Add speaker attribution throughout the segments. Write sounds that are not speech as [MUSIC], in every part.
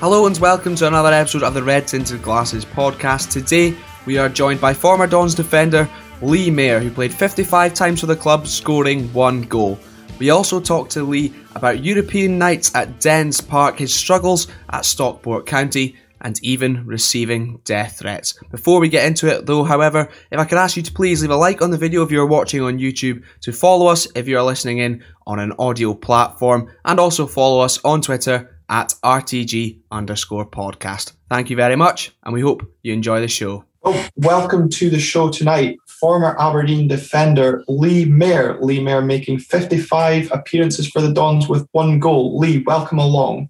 Speaker 1: Hello and welcome to another episode of the Red Tinted Glasses podcast. Today we are joined by former Dons defender Lee Mair, who played 55 times for the club, scoring one goal. We also talked to Lee about European nights at Dens Park, his struggles at Stockport County, and even receiving death threats. Before we get into it though, however, if I could ask you to please leave a like on the video if you're watching on YouTube, to follow us if you're listening in on an audio platform, and also follow us on Twitter at RTG underscore podcast. Thank you very much, and we hope you enjoy the show.
Speaker 2: Oh, welcome to the show tonight. Former Aberdeen defender Lee Mair. Lee Mair making 55 appearances for the Dons with one goal. Lee, welcome along.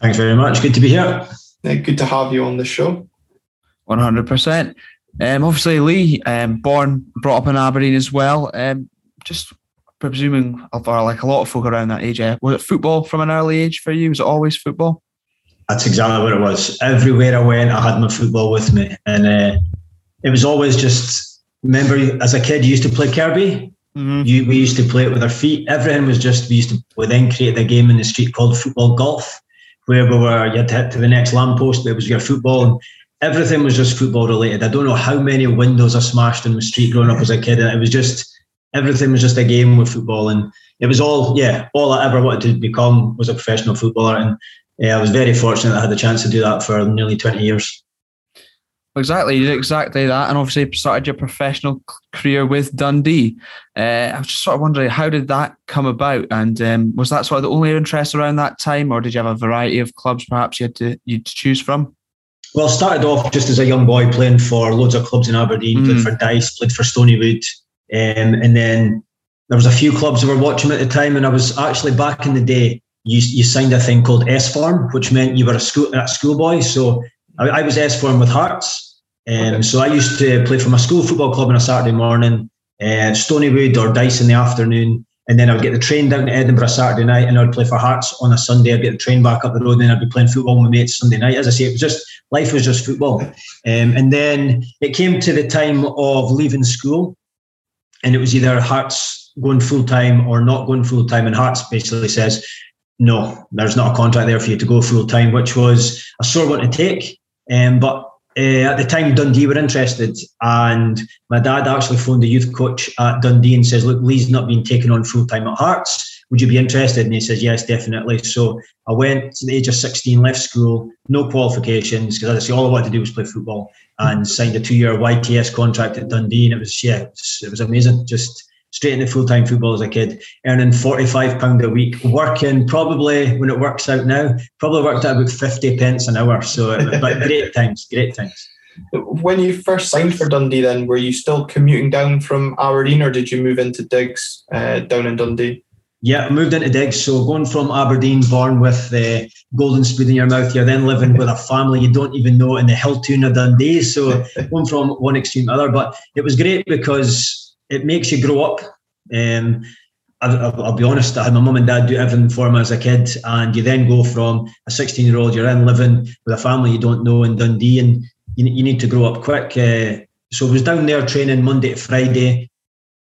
Speaker 3: Thanks very much. Good to be here.
Speaker 2: Uh, good to have you on the show.
Speaker 1: 100%. Um, obviously, Lee, um, born, brought up in Aberdeen as well. Um, just presuming, for like a lot of folk around that age, uh, was it football from an early age for you? Was it always football?
Speaker 3: That's exactly what it was. Everywhere I went, I had my football with me. And uh, it was always just, remember, as a kid, you used to play Kirby. Mm-hmm. You, we used to play it with our feet. Everything was just, we used to, we then create a game in the street called football golf where we were, you had to hit to the next lamppost, it was your football. And everything was just football related. I don't know how many windows I smashed in the street growing up as a kid. And it was just, everything was just a game with football. And it was all, yeah, all I ever wanted to become was a professional footballer. And yeah, I was very fortunate I had the chance to do that for nearly 20 years.
Speaker 1: Exactly, you did exactly that, and obviously started your professional career with Dundee. Uh, I was just sort of wondering, how did that come about, and um, was that sort of the only interest around that time, or did you have a variety of clubs perhaps you had to you to choose from?
Speaker 3: Well, started off just as a young boy playing for loads of clubs in Aberdeen, mm. played for Dyce, played for Stonywood, um, and then there was a few clubs that were watching at the time, and I was actually back in the day. You, you signed a thing called S form, which meant you were a school a schoolboy. So I, I was S form with Hearts, um, so I used to play for my school football club on a Saturday morning, uh, Stonywood or Dyce in the afternoon, and then I would get the train down to Edinburgh Saturday night, and I'd play for Hearts on a Sunday. I'd get the train back up the road, and then I'd be playing football with my mates Sunday night. As I say, it was just life was just football. [LAUGHS] Um, and then it came to the time of leaving school, and it was either Hearts going full time or not going full time. And Hearts basically says, no, there's not a contract there for you to go full time, which was a sore one to take. Um, but uh, at the time, Dundee were interested, and my dad actually phoned the youth coach at Dundee and says, "Look, Lee's not being taken on full time at Hearts. Would you be interested?" And he says, "Yes, definitely." So I went to the age of sixteen, left school, no qualifications, because say, all I wanted to do was play football, and signed a two-year YTS contract at Dundee, and it was yeah, it was, it was amazing. Just straight into full time football as a kid, earning forty five pound a week, working probably when it works out now, probably worked out about fifty pence an hour. So, but [LAUGHS] great times, great times.
Speaker 2: When you first signed for Dundee, then were you still commuting down from Aberdeen, or did you move into digs uh, down in Dundee?
Speaker 3: Yeah, I moved into digs. So going from Aberdeen, born with the golden spoon in your mouth, you're then living with a family you don't even know in the Hilltown of Dundee. So [LAUGHS] going from one extreme to other. But it was great because it makes you grow up. Um, I'll, I'll, be honest, I had my mum and dad do everything for me as a kid, and you then go from a 16 year old, you're in living with a family you don't know in Dundee, and you, you need to grow up quick. Uh, so I was down there training Monday to Friday.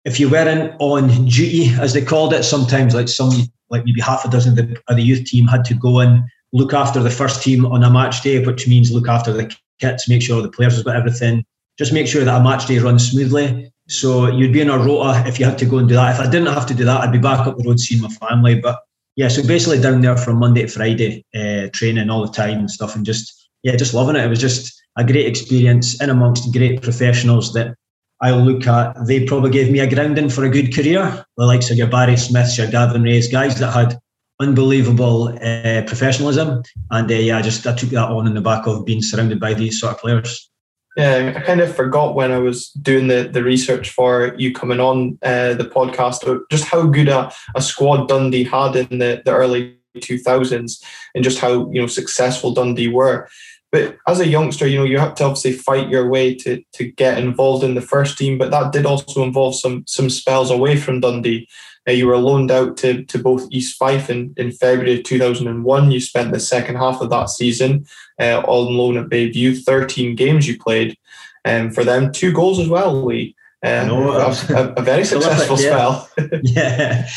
Speaker 3: If you weren't on duty, as they called it, sometimes like some, like maybe half a dozen of the, of the youth team had to go and look after the first team on a match day, which means look after the kits, make sure the players have got everything, just make sure that a match day runs smoothly. So you'd be in a rota if you had to go and do that. If I didn't have to do that, I'd be back up the road seeing my family. But yeah, so basically down there from Monday to Friday, uh, training all the time and stuff, and just yeah, just loving it. It was just a great experience in amongst great professionals that I look at. They probably gave me a grounding for a good career. The likes of your Barry Smiths, your Gavin Raes, guys that had unbelievable uh, professionalism, and uh, yeah, I just I took that on in the back of being surrounded by these sort of players.
Speaker 2: Yeah, I kind of forgot when I was doing the, the research for you coming on uh, the podcast just how good a, a squad Dundee had in the, the early 2000s and just how you know successful Dundee were. But as a youngster, you know you had to obviously fight your way to to get involved in the first team, but that did also involve some some spells away from Dundee. Uh, you were loaned out to, to both East Fife in, in February 2001. You spent the second half of that season uh, on loan at Bayview. 13 games you played um, for them, two goals as well, Lee. Um, no, a, a, very [LAUGHS] successful
Speaker 3: yeah.
Speaker 2: spell. [LAUGHS]
Speaker 3: yeah.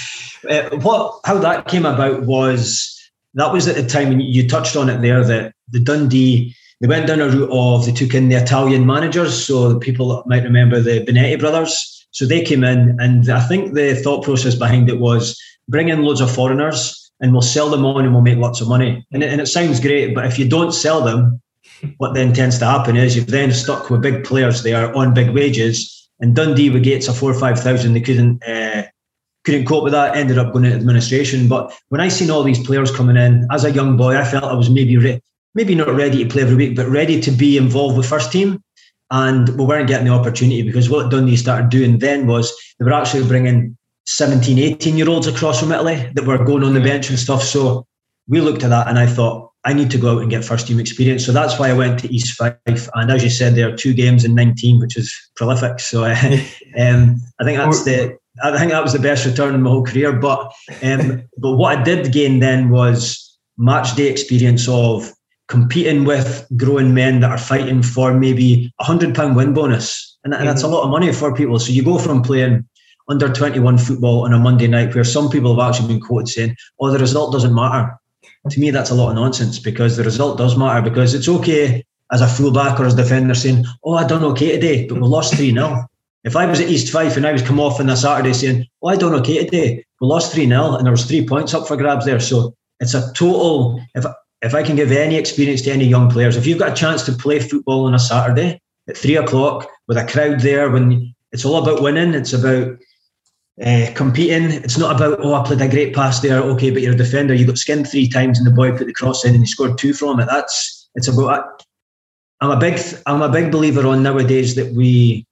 Speaker 3: Uh, what how that came about was that was at the time, and you touched on it there, that the Dundee, they went down a route of, they took in the Italian managers. So the people might remember the Bonetti brothers. So they came in, and I think the thought process behind it was bring in loads of foreigners and we'll sell them on and we'll make lots of money. And it, and it sounds great, but if you don't sell them, [LAUGHS] what then tends to happen is you've then stuck with big players there on big wages. And Dundee with Gates of four or five thousand, they couldn't uh, couldn't cope with that. Ended up going into administration. But when I seen all these players coming in as a young boy, I felt I was maybe re- maybe not ready to play every week, but ready to be involved with first team. And we weren't getting the opportunity because what Dundee started doing then was they were actually bringing 17, 18 year olds across from Italy that were going on the bench and stuff. So we looked at that and I thought, I need to go out and get first team experience. So that's why I went to East Fife. And as you said, there are two games in 19, which is prolific. So [LAUGHS] um, I think that's the. I think that was the best return in my whole career. But um, [LAUGHS] but what I did gain then was match day experience of competing with growing men that are fighting for maybe a hundred pound win bonus, and, and that's a mm-hmm. lot of money for people. So you go from playing under 21 football on a Monday night where some people have actually been quoted saying, oh, the result doesn't matter. To me, that's a lot of nonsense because the result does matter because it's okay as a fullback or as a defender saying, oh, I done okay today, but we lost 3 0. If I was at East Fife and I was come off on a Saturday saying, oh, I done okay today, we lost 3 0 and there was three points up for grabs there. So it's a total, if, if I can give any experience to any young players, if you've got a chance to play football on a Saturday at three o'clock with a crowd there when it's all about winning, it's about uh, competing. It's not about oh I played a great pass there, okay, but you're a defender. You got skinned three times and the boy put the cross in and he scored two from it. That's it's about. I'm a big I'm a big believer on nowadays that we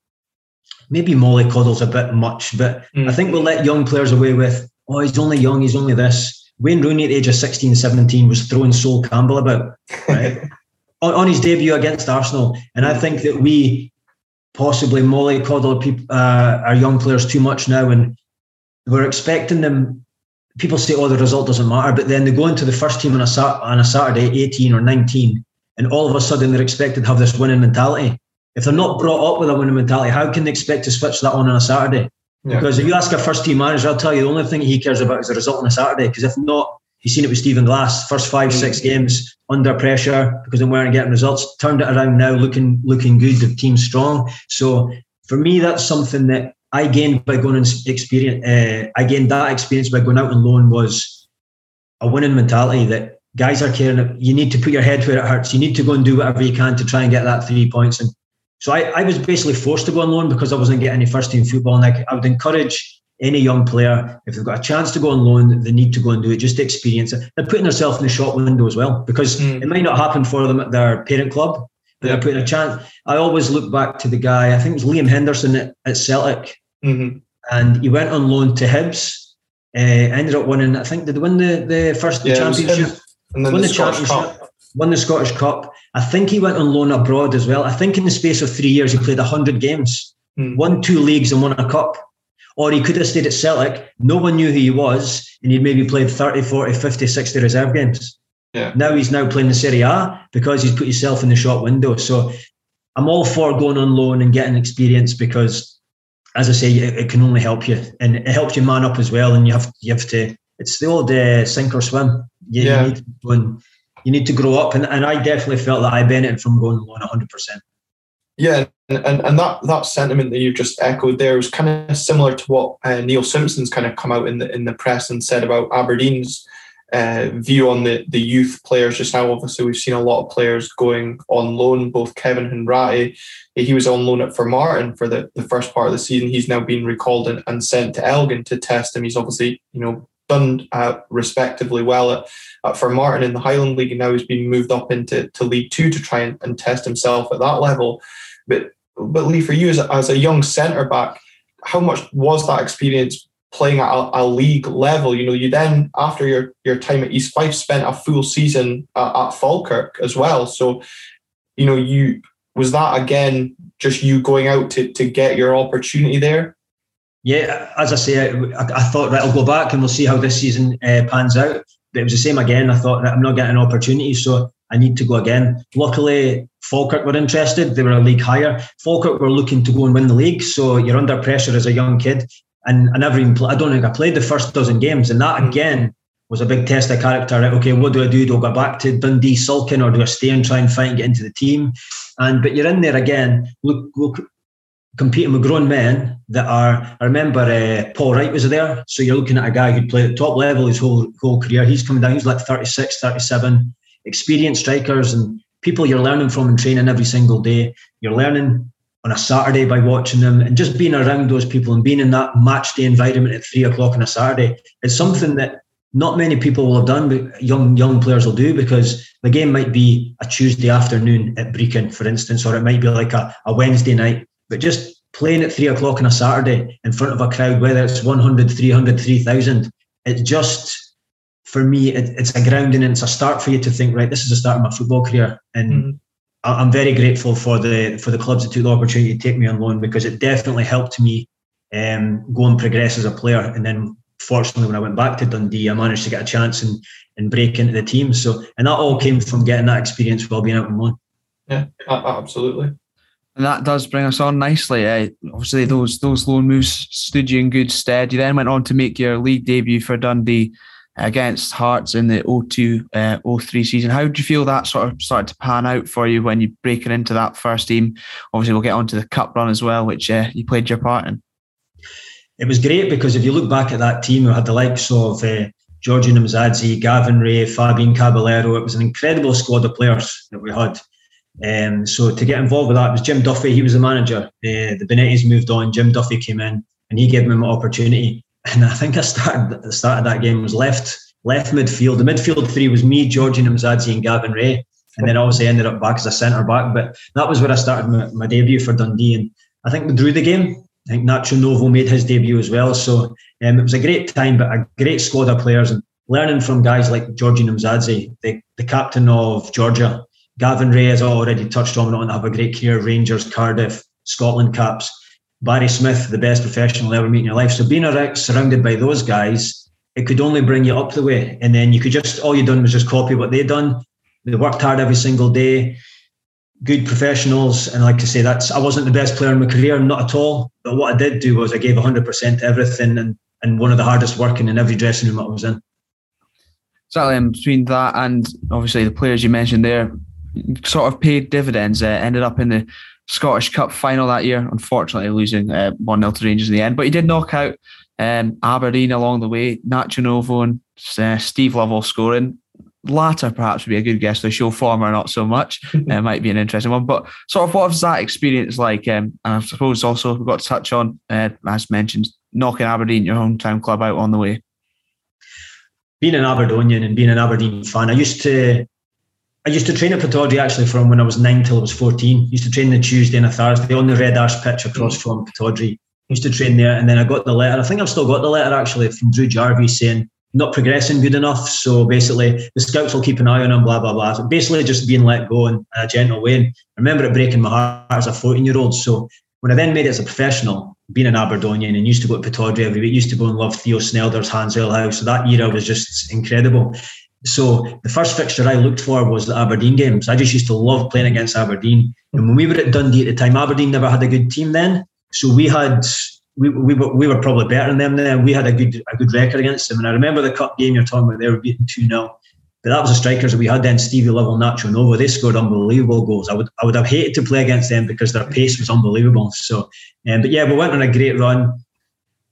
Speaker 3: maybe Molly mollycoddle's a bit much, but mm. I think we'll let young players away with oh he's only young, he's only this. Wayne Rooney at the age of 16, 17 was throwing Sol Campbell about right? [LAUGHS] on, on his debut against Arsenal, and I think that we possibly mollycoddle people, uh, our young players too much now, and we're expecting them. People say, "Oh, the result doesn't matter," but then they go into the first team on a on a Saturday, eighteen or nineteen, and all of a sudden they're expected to have this winning mentality. If they're not brought up with a winning mentality, how can they expect to switch that on on a Saturday? Yeah. Because if you ask a first team manager, I'll tell you the only thing he cares about is the result on a Saturday. Because if not, You've seen it with Stephen Glass, first five, six mm. games under pressure because they weren't getting results. Turned it around now, looking looking good. The team's strong. So for me, that's something that I gained by going and experience. Uh, I gained that experience by going out on loan was a winning mentality that guys are caring. You need to put your head where it hurts. You need to go and do whatever you can to try and get that three points. And so I, I was basically forced to go on loan because I wasn't getting any first team football. And I, I would encourage any young player, if they've got a chance to go on loan, they need to go and do it just to experience it. They're putting themselves in the shop window as well because mm. it might not happen for them at their parent club, but yeah. they're putting a chance. I always look back to the guy, I think it was Liam Henderson at, at Celtic, mm-hmm. and he went on loan to Hibs. Uh, ended up winning, I think, did they win the, the first yeah, championship?
Speaker 2: And then won the, the championship.
Speaker 3: Won the Scottish Cup. I think he went on loan abroad as well. I think in the space of three years he played hundred games, mm. won two leagues and won a cup. Or he could have stayed at Celtic, no one knew who he was, and he'd maybe played 30, 40, 50, 60 reserve games.
Speaker 2: Yeah.
Speaker 3: Now he's now playing the Serie A because he's put himself in the shop window. So I'm all for going on loan and getting experience because, as I say, it, it can only help you, and it helps you man up as well. And you have you have to. It's the old uh, sink or swim. You, yeah. you need to go and you need to grow up, and, and I definitely felt that I benefited from going on loan 100. percent
Speaker 2: yeah, and, and that that sentiment that you just echoed there was kind of similar to what uh, Neil Simpson's kind of come out in the in the press and said about Aberdeen's uh, view on the the youth players just now. Obviously, we've seen a lot of players going on loan. Both Kevin Hunrati, he was on loan at Formartine for the, the first part of the season. He's now been recalled and, and sent to Elgin to test him. He's obviously you know done uh, respectively well at, at Formartine in the Highland League, and now he's been moved up into to League Two to try and, and test himself at that level. But but Lee, for you as a, as a young centre back, how much was that experience playing at a, a, league level? You know, you then after your your time at East Fife spent a full season at, at Falkirk as well. So, you know, you was that again just you going out to to get your opportunity there?
Speaker 3: Yeah, as I say, I, I thought that I'll go back and we'll see how this season uh, pans out. But it was the same again. I thought that I'm not getting an opportunity, so I need to go again. Luckily, Falkirk were interested. They were a league higher. Falkirk were looking to go and win the league. So you're under pressure as a young kid. And I never even, I don't think I played the first dozen games. And that again was a big test of character. Right? Okay, what do I do? Do I go back to Dundee sulking, or do I stay and try and fight and get into the team? And but you're in there again. Look, look, competing with grown men that are. I remember uh, Paul Wright was there, so you're looking at a guy who played at top level his whole whole career. He's coming down. He's like 36, 37, experienced strikers and people you're learning from and training every single day. You're learning on a Saturday by watching them and just being around those people and being in that match day environment at three o'clock on a Saturday. It's something that not many people will have done, but young young players will do because the game might be a Tuesday afternoon at Brechin, for instance, or it might be like a, a Wednesday night. But just playing at three o'clock on a Saturday in front of a crowd, whether it's 100, 300, 3,000, it's just, for me, it, it's a grounding and it's a start for you to think, right, this is the start of my football career. And mm-hmm. I'm very grateful for the for the clubs that took the opportunity to take me on loan because it definitely helped me um, go and progress as a player. And then fortunately, when I went back to Dundee, I managed to get a chance and and break into the team. So, and that all came from getting that experience while being out on loan.
Speaker 2: Yeah, absolutely.
Speaker 1: And that does bring us on nicely. Eh? Obviously, those those loan moves stood you in good stead. You then went on to make your league debut for Dundee against Hearts in the 02 uh, 03 season. How did you feel that sort of started to pan out for you when you breaking into that first team? Obviously, we'll get on to the cup run as well, which uh, you played your part in
Speaker 3: it was great because if you look back at that team, we had the likes of uh, Nemsadze, Gavin Rae, Fabian Caballero. It was an incredible squad of players that we had. Um, so to get involved with that was Jim Duffy. He was the manager. Uh, the Bonettis moved on. Jim Duffy came in and he gave him an opportunity. And I think I started the start of that game was left left midfield. The midfield three was me, Giorgio Nemsadze, and Gavin Rae. And then obviously ended up back as a centre back. But that was where I started my, my debut for Dundee. And I think we drew the game. I think Nacho Novo made his debut as well. So um, it was a great time, but a great squad of players and learning from guys like Giorgi Nemsadze, the, the captain of Georgia. Gavin Rae, as I already touched on, went on to have a great career, Rangers, Cardiff, Scotland caps. Barry Smith, the best professional ever meet in your life. So being around, surrounded by those guys, it could only bring you up the way. And then you could just, all you done was just copy what they done. They worked hard every single day good professionals. And like I say, that's I wasn't the best player in my career, not at all. But what I did do was I gave 100% to everything and, and one of the hardest working in every dressing room I was in.
Speaker 1: Exactly. And between that and obviously the players you mentioned there, sort of paid dividends. Uh, ended up in the Scottish Cup final that year, unfortunately losing uh, 1 0 to Rangers in the end. But he did knock out um, Aberdeen along the way, Nacho Novo and uh, Steve Lovell scoring latter perhaps would be a good guess. The show former, not so much. it [LAUGHS] uh, might be an interesting one. But sort of what was that experience like? Um, and I suppose also we've got to touch on, uh, as mentioned, knocking Aberdeen, your hometown club, out on the way.
Speaker 3: Being an Aberdonian and being an Aberdeen fan, I used to. I used to train at Pittodrie actually from when I was nine till I was 14. I Used to train the Tuesday and a Thursday on the Red Ash pitch across from Pittodrie. Used to train there, and then I got the letter. I think I've still got the letter actually from Drew Jarvie saying not progressing good enough. So basically, the scouts will keep an eye on him, blah, blah, blah. So basically, just being let go in a gentle way. And I remember it breaking my heart as a 14 year old. So when I then made it as a professional, being an Aberdonian and used to go to Pittodrie every week, used to go and love Theo Snelders Hans House. So that era was just incredible. So the first fixture I looked for was the Aberdeen games. I just used to love playing against Aberdeen. And when we were at Dundee at the time, Aberdeen never had a good team then. So we had we, we, were, we were probably better than them then. We had a good a good record against them. And I remember the cup game you're talking about, they were beaten 2 0. But that was the strikers that we had then, Stevie Lovell, Nacho Novo. They scored unbelievable goals. I would I would have hated to play against them because their pace was unbelievable. So, um, but yeah, we went on a great run.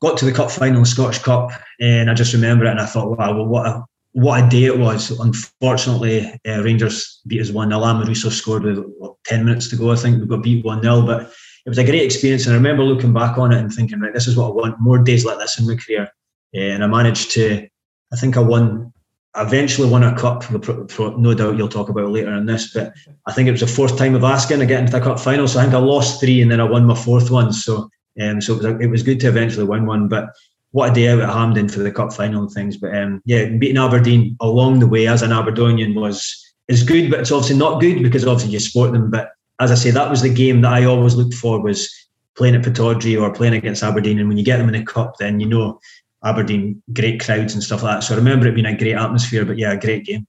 Speaker 3: Got to the cup final, Scottish Cup, and I just remember it, and I thought, wow, well, what a what a day it was. Unfortunately, uh, Rangers beat us 1 0. Amoruso scored with what, 10 minutes to go, I think. We got beat 1 0. But it was a great experience. And I remember looking back on it and thinking, right, this is what I want more days like this in my career. and I managed to, I think I won, I eventually won a cup. No doubt you'll talk about later in this, but I think it was the fourth time of asking to get into the cup final. So I think I lost three and then I won my fourth one. So, um, so it was, it was good to eventually win one. But what a day out at Hampden for the cup final and things. But um, yeah, beating Aberdeen along the way as an Aberdonian was is good, but it's obviously not good because obviously you support them. But as I say, that was the game that I always looked for was playing at Pittodrie or playing against Aberdeen. And when you get them in the cup, then you know Aberdeen, great crowds and stuff like that. So I remember it being a great atmosphere, but yeah, a great game.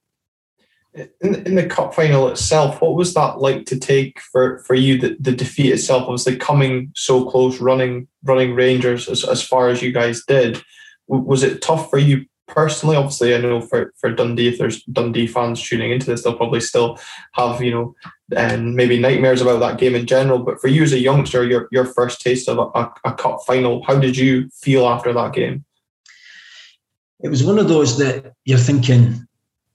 Speaker 2: In, in the cup final itself, what was that like to take for, for you? The, the defeat itself, obviously coming so close, running running Rangers as, as far as you guys did. Was it tough for you personally? Obviously, I know for, for Dundee, if there's Dundee fans tuning into this, they'll probably still have, you know, and maybe nightmares about that game in general. But for you as a youngster, your, your first taste of a, a, a cup final, how did you feel after that game?
Speaker 3: It was one of those that you're thinking,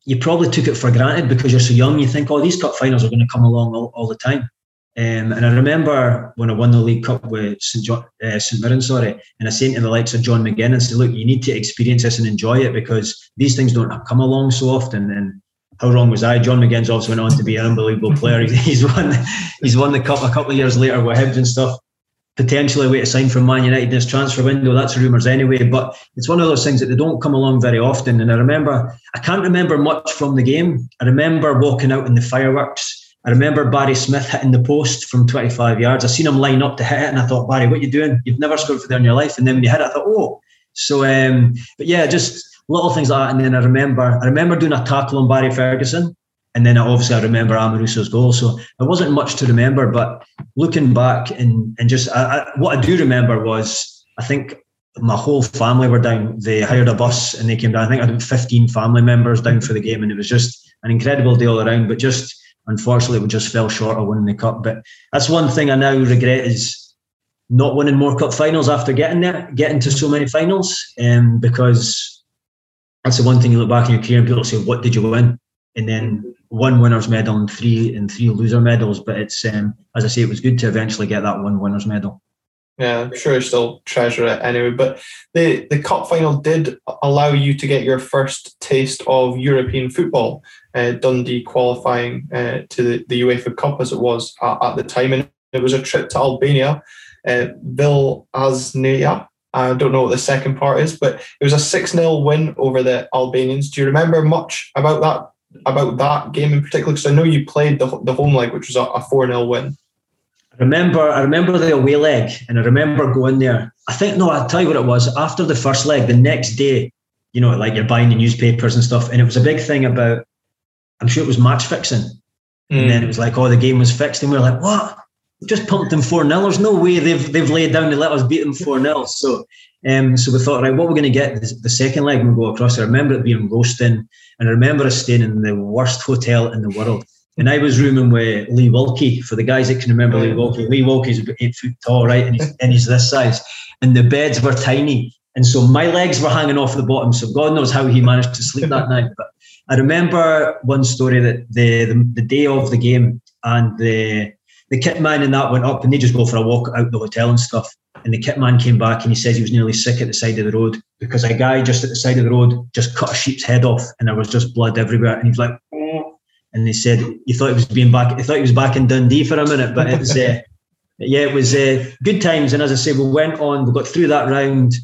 Speaker 3: you probably took it for granted because you're so young. You think, oh, these cup finals are going to come along all, all the time. Um, and I remember when I won the League Cup with St. John, uh, St. Mirren, sorry, and I sent to the likes of John McGinn and said, look, you need to experience this and enjoy it because these things don't come along so often. And how wrong was I? John McGinn's also went on to be an unbelievable player. [LAUGHS] He's won, he's won the cup a couple of years later with Hibs and stuff. Potentially a way to sign from Man United in this transfer window. That's rumours anyway. But it's one of those things that they don't come along very often. And I remember, I can't remember much from the game. I remember walking out in the fireworks I remember Barry Smith hitting the post from 25 yards. I seen him line up to hit it, and I thought, Barry, what are you doing? You've never scored for there in your life. And then when you hit it, I thought, oh. So, um, but yeah, just little things like that. And then I remember, I remember doing a tackle on Barry Ferguson, and then obviously I remember Amoruso's goal. So there wasn't much to remember, but looking back and and just I, I, what I do remember was I think my whole family were down. They hired a bus and they came down. I think I had 15 family members down for the game, and it was just an incredible day all around. But just unfortunately we just fell short of winning the cup. But that's one thing I now regret is not winning more cup finals after getting there, getting to so many finals. Um, because that's the one thing you look back in your career and people say, "What did you win?" And then one winners medal and three and three loser medals. But it's um, as I say, it was good to eventually get that one winners medal.
Speaker 2: Yeah, I'm sure I still treasure it anyway. But the, the cup final did allow you to get your first taste of European football. Uh, Dundee qualifying uh, to the, the UEFA Cup as it was at, at, the time, and it was a trip to Albania, uh, Vllaznia. I don't know what the second part is, but it was a six 0 win over the Albanians. Do you remember much about that about that game in particular? Because I know you played the the home leg, which was a four 0 win.
Speaker 3: I remember, I remember the away leg, and I remember going there. I think no, I'll tell you what it was. After the first leg, the next day, you know, like you're buying the newspapers and stuff, and it was a big thing about. I'm sure it was match fixing, mm. and then it was like, oh, the game was fixed, and we were like, what? Just pumped them four 0 There's no way they've they've laid down to let us beat them four 0 So, um, so we thought, right, what we're going to get the, the second leg when we go across. I remember it being roasting, and I remember us staying in the worst hotel in the world and I was rooming with Lee Wilkie. For the guys that can remember Lee Wilkie, Lee Wilkie's about eight foot tall, right? And he's, and he's this size. And the beds were tiny. And so my legs were hanging off the bottom. So God knows how he managed to sleep that night. But I remember one story that the, the, the day of the game and the the kit man and that went up and they just go for a walk out the hotel and stuff. And the kit man came back and he says he was nearly sick at the side of the road because a guy just at the side of the road just cut a sheep's head off and there was just blood everywhere. And he was like, and they said he thought he was being back. He thought he was back in Dundee for a minute, but it was uh, [LAUGHS] yeah, it was uh, good times. And as I say, we went on. We got through that round.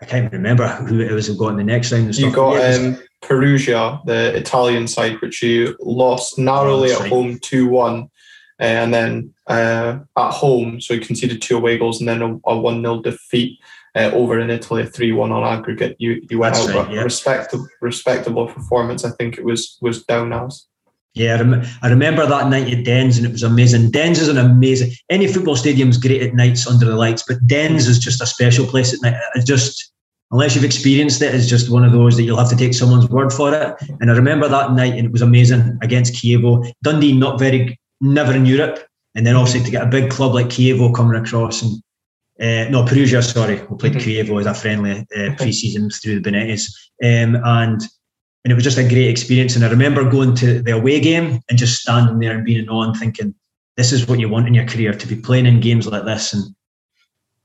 Speaker 3: I can't even remember who it was who got in the next round.
Speaker 2: You got yeah, um, Perugia, the Italian side, which you lost narrowly oh, at home two one, uh, and then uh, at home, so you conceded two away goals and then a one 0 defeat. Uh, over in Italy, a three-one on aggregate. You you went That's out, right, yeah. respectable respectable performance. I think it was was down as.
Speaker 3: Yeah, I, rem- I, remember that night at Dens and it was amazing. Dens is an amazing. Any football stadium's great at nights under the lights, but Dens is just a special place at night. It's just unless you've experienced it, it's just one of those that you'll have to take someone's word for it. And I remember that night and it was amazing against Chievo. Dundee not very never in Europe, and then obviously to get a big club like Chievo coming across and uh, no Perugia, sorry, we played mm-hmm. Chievo as a friendly uh, pre-season through the Bonettis, um, and and it was just a great experience. And I remember going to the away game and just standing there and being in awe and thinking, this is what you want in your career to be playing in games like this. And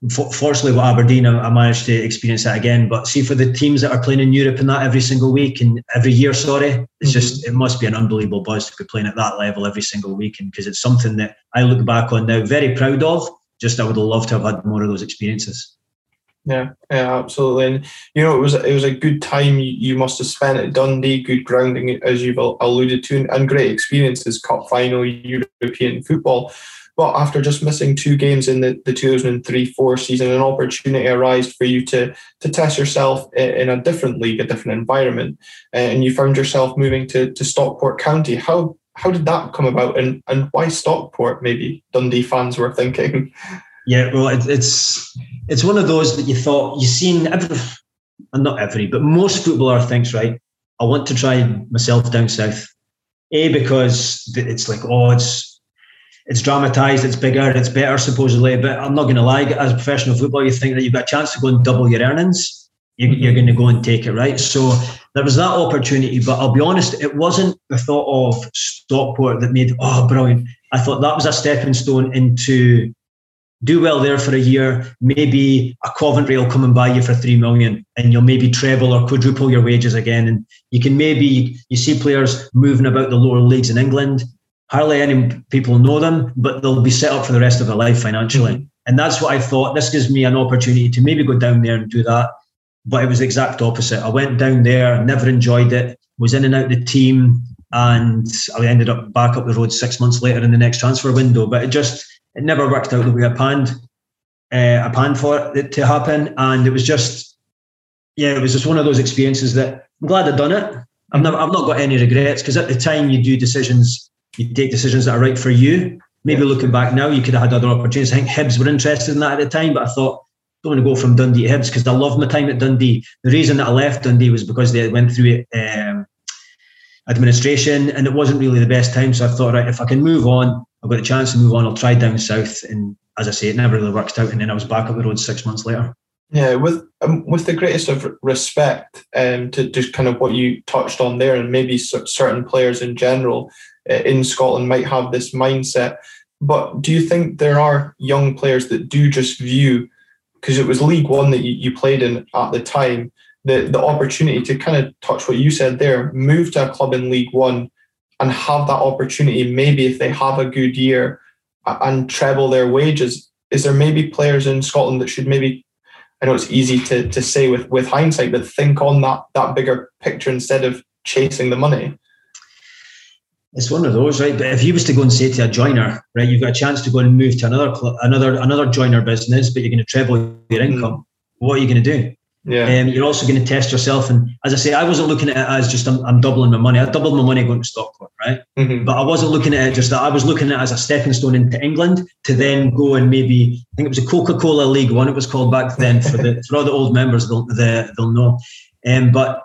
Speaker 3: fortunately, with Aberdeen, I managed to experience that again. But see, for the teams that are playing in Europe and that every single week and every year, sorry, it's mm-hmm. just, it must be an unbelievable buzz to be playing at that level every single week. And because it's something that I look back on now, very proud of. Just I would love to have had more of those experiences.
Speaker 2: Yeah, yeah, absolutely. And you know, it was it was a good time you, must have spent at Dundee, good grounding as you've alluded to, and great experiences, cup final, European football. But after just missing two games in the, the 2003-4 season, an opportunity arose for you to to test yourself in a different league, a different environment, uh, and you found yourself moving to, to Stockport County. How how did that come about, and and why Stockport? Maybe Dundee fans were thinking.
Speaker 3: Yeah, well, it, it's it's one of those that you thought you've seen. Every, and not every, but most footballer thinks, right, I want to try myself down south. A because it's like, oh, it's it's dramatised, it's bigger, it's better supposedly. But I'm not going to lie, as a professional footballer, you think that you've got a chance to go and double your earnings. You, you're mm-hmm. going to go and take it, right? So there was that opportunity, but I'll be honest, it wasn't the thought of Stockport that made oh brilliant. I thought that was a stepping stone into do well there for a year. Maybe a Coventry will come and buy you for three million, and you'll maybe treble or quadruple your wages again. And you can maybe you see players moving about the lower leagues in England. Hardly any people know them, but they'll be set up for the rest of their life financially. Mm-hmm. And that's what I thought. This gives me an opportunity to maybe go down there and do that. But it was the exact opposite. I went down there, never enjoyed it, was in and out of the team, and I ended up back up the road six months later in the next transfer window. But it just it never worked out the way I planned. Uh, I planned for it to happen, and it was just, yeah, it was just one of those experiences that I'm glad I'd done it. I've never, I've not got any regrets because at the time you do decisions, you take decisions that are right for you. Maybe looking back now, you could have had other opportunities. I think Hibs were interested in that at the time, but I thought I don't want to go from Dundee to Hibs because I love my time at Dundee. The reason that I left Dundee was because they went through um, administration and it wasn't really the best time. So I thought, right, if I can move on, I've got a chance to move on. I'll try down south, and as I say, it never really worked out. And then I was back up the road six months later.
Speaker 2: Yeah, with um, with the greatest of respect um, to just kind of what you touched on there, and maybe certain players in general Uh, in Scotland might have this mindset. But do you think there are young players that do just view, because it was League One that you, you played in at the time, the the opportunity to kind of touch what you said there, move to a club in League One and have that opportunity, maybe if they have a good year and treble their wages, is there maybe players in Scotland that should maybe I know it's easy to, to say with, with hindsight, but think on that that bigger picture instead of chasing the money.
Speaker 3: It's one of those, right? But if you was to go and say to a joiner, right, you've got a chance to go and move to another another another joiner business, but you're going to treble your hmm. income. Mm. What are you going to do?
Speaker 2: Yeah.
Speaker 3: Um, you're also going to test yourself. And as I say, I wasn't looking at it as just I'm, I'm doubling my money. I doubled my money going to Stockport, right? Mm-hmm. But I wasn't looking at it just that. I was looking at it as a stepping stone into England to then go and maybe, I think it was a Coca Cola League One, it was called back then for the for all the old members, they'll, they, they'll know. Um, but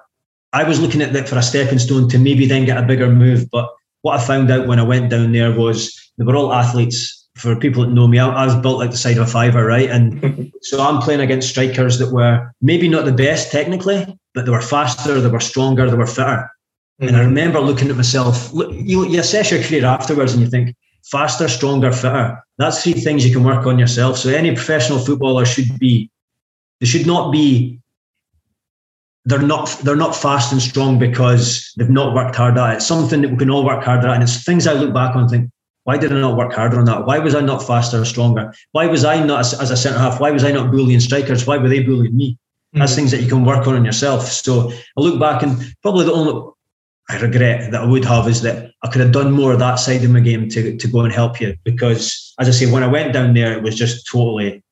Speaker 3: I was looking at that for a stepping stone to maybe then get a bigger move. But what I found out when I went down there was they were all athletes for people that know me, I, I, was built like the side of a fiver, right? And [LAUGHS] so I'm playing against strikers that were maybe not the best technically, but they were faster, they were stronger, they were fitter. Mm-hmm. And I mm-hmm. remember looking at myself, look, you, you assess your career afterwards and you think, faster, stronger, fitter. That's three things you can work on yourself. So any professional footballer should be, they should not be they're not they're not fast and strong because they've not worked hard at it. It's something that we can all work harder at. And it's things I look back on and think, why did I not work harder on that? Why was I not faster or stronger? Why was I not as, as a centre half? Why was I not bullying strikers? Why were they bullying me? Mm-hmm. That's things that you can work on on yourself. So I look back and probably the only I regret that I would have is that I could have done more of that side of my game to, to go and help you. Because as I say, when I went down there, it was just totally,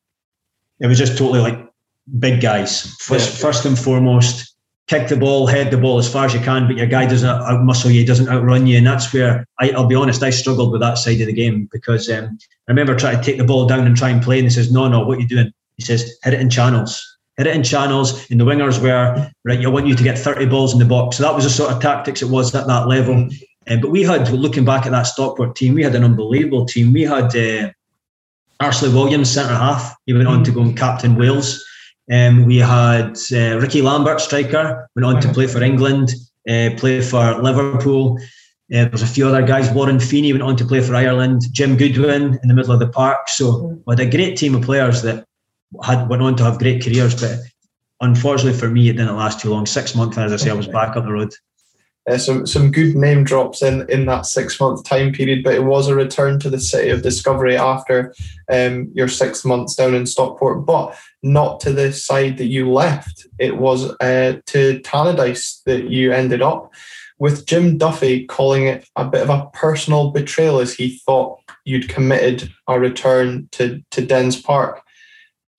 Speaker 3: it was just totally like big guys. First, yeah. first and foremost, kick the ball, head the ball as far as you can, but your guy doesn't outmuscle you, doesn't outrun you. And that's where I, will be honest, I struggled with that side of the game because um, I remember trying to take the ball down and try and play. And he says, No, no, what are you doing? He says, Hit it in channels. Hit it in channels. And the wingers were, right, I want you to get 30 balls in the box. So that was the sort of tactics it was at that level. Um, but we had, looking back at that Stockport team, we had an unbelievable team. We had uh, Ashley Williams, centre half. He went on to go and captain Wales. Um, we had uh, Ricky Lambert, striker, went on to play for England, uh, play for Liverpool. Uh, there's a few other guys. Warren Feeney went on to play for Ireland. Jim Goodwin in the middle of the park. So we had a great team of players that had went on to have great careers. But unfortunately for me, it didn't last too long. Six months, as I say, I was back up the road.
Speaker 2: Uh, some some good name drops in in that six month time period, but it was a return to the city of discovery after um, your six months down in Stockport, but not to the side that you left. It was uh, to Tannadice that you ended up, with Jim Duffy calling it a bit of a personal betrayal as he thought you'd committed a return to to Dens Park.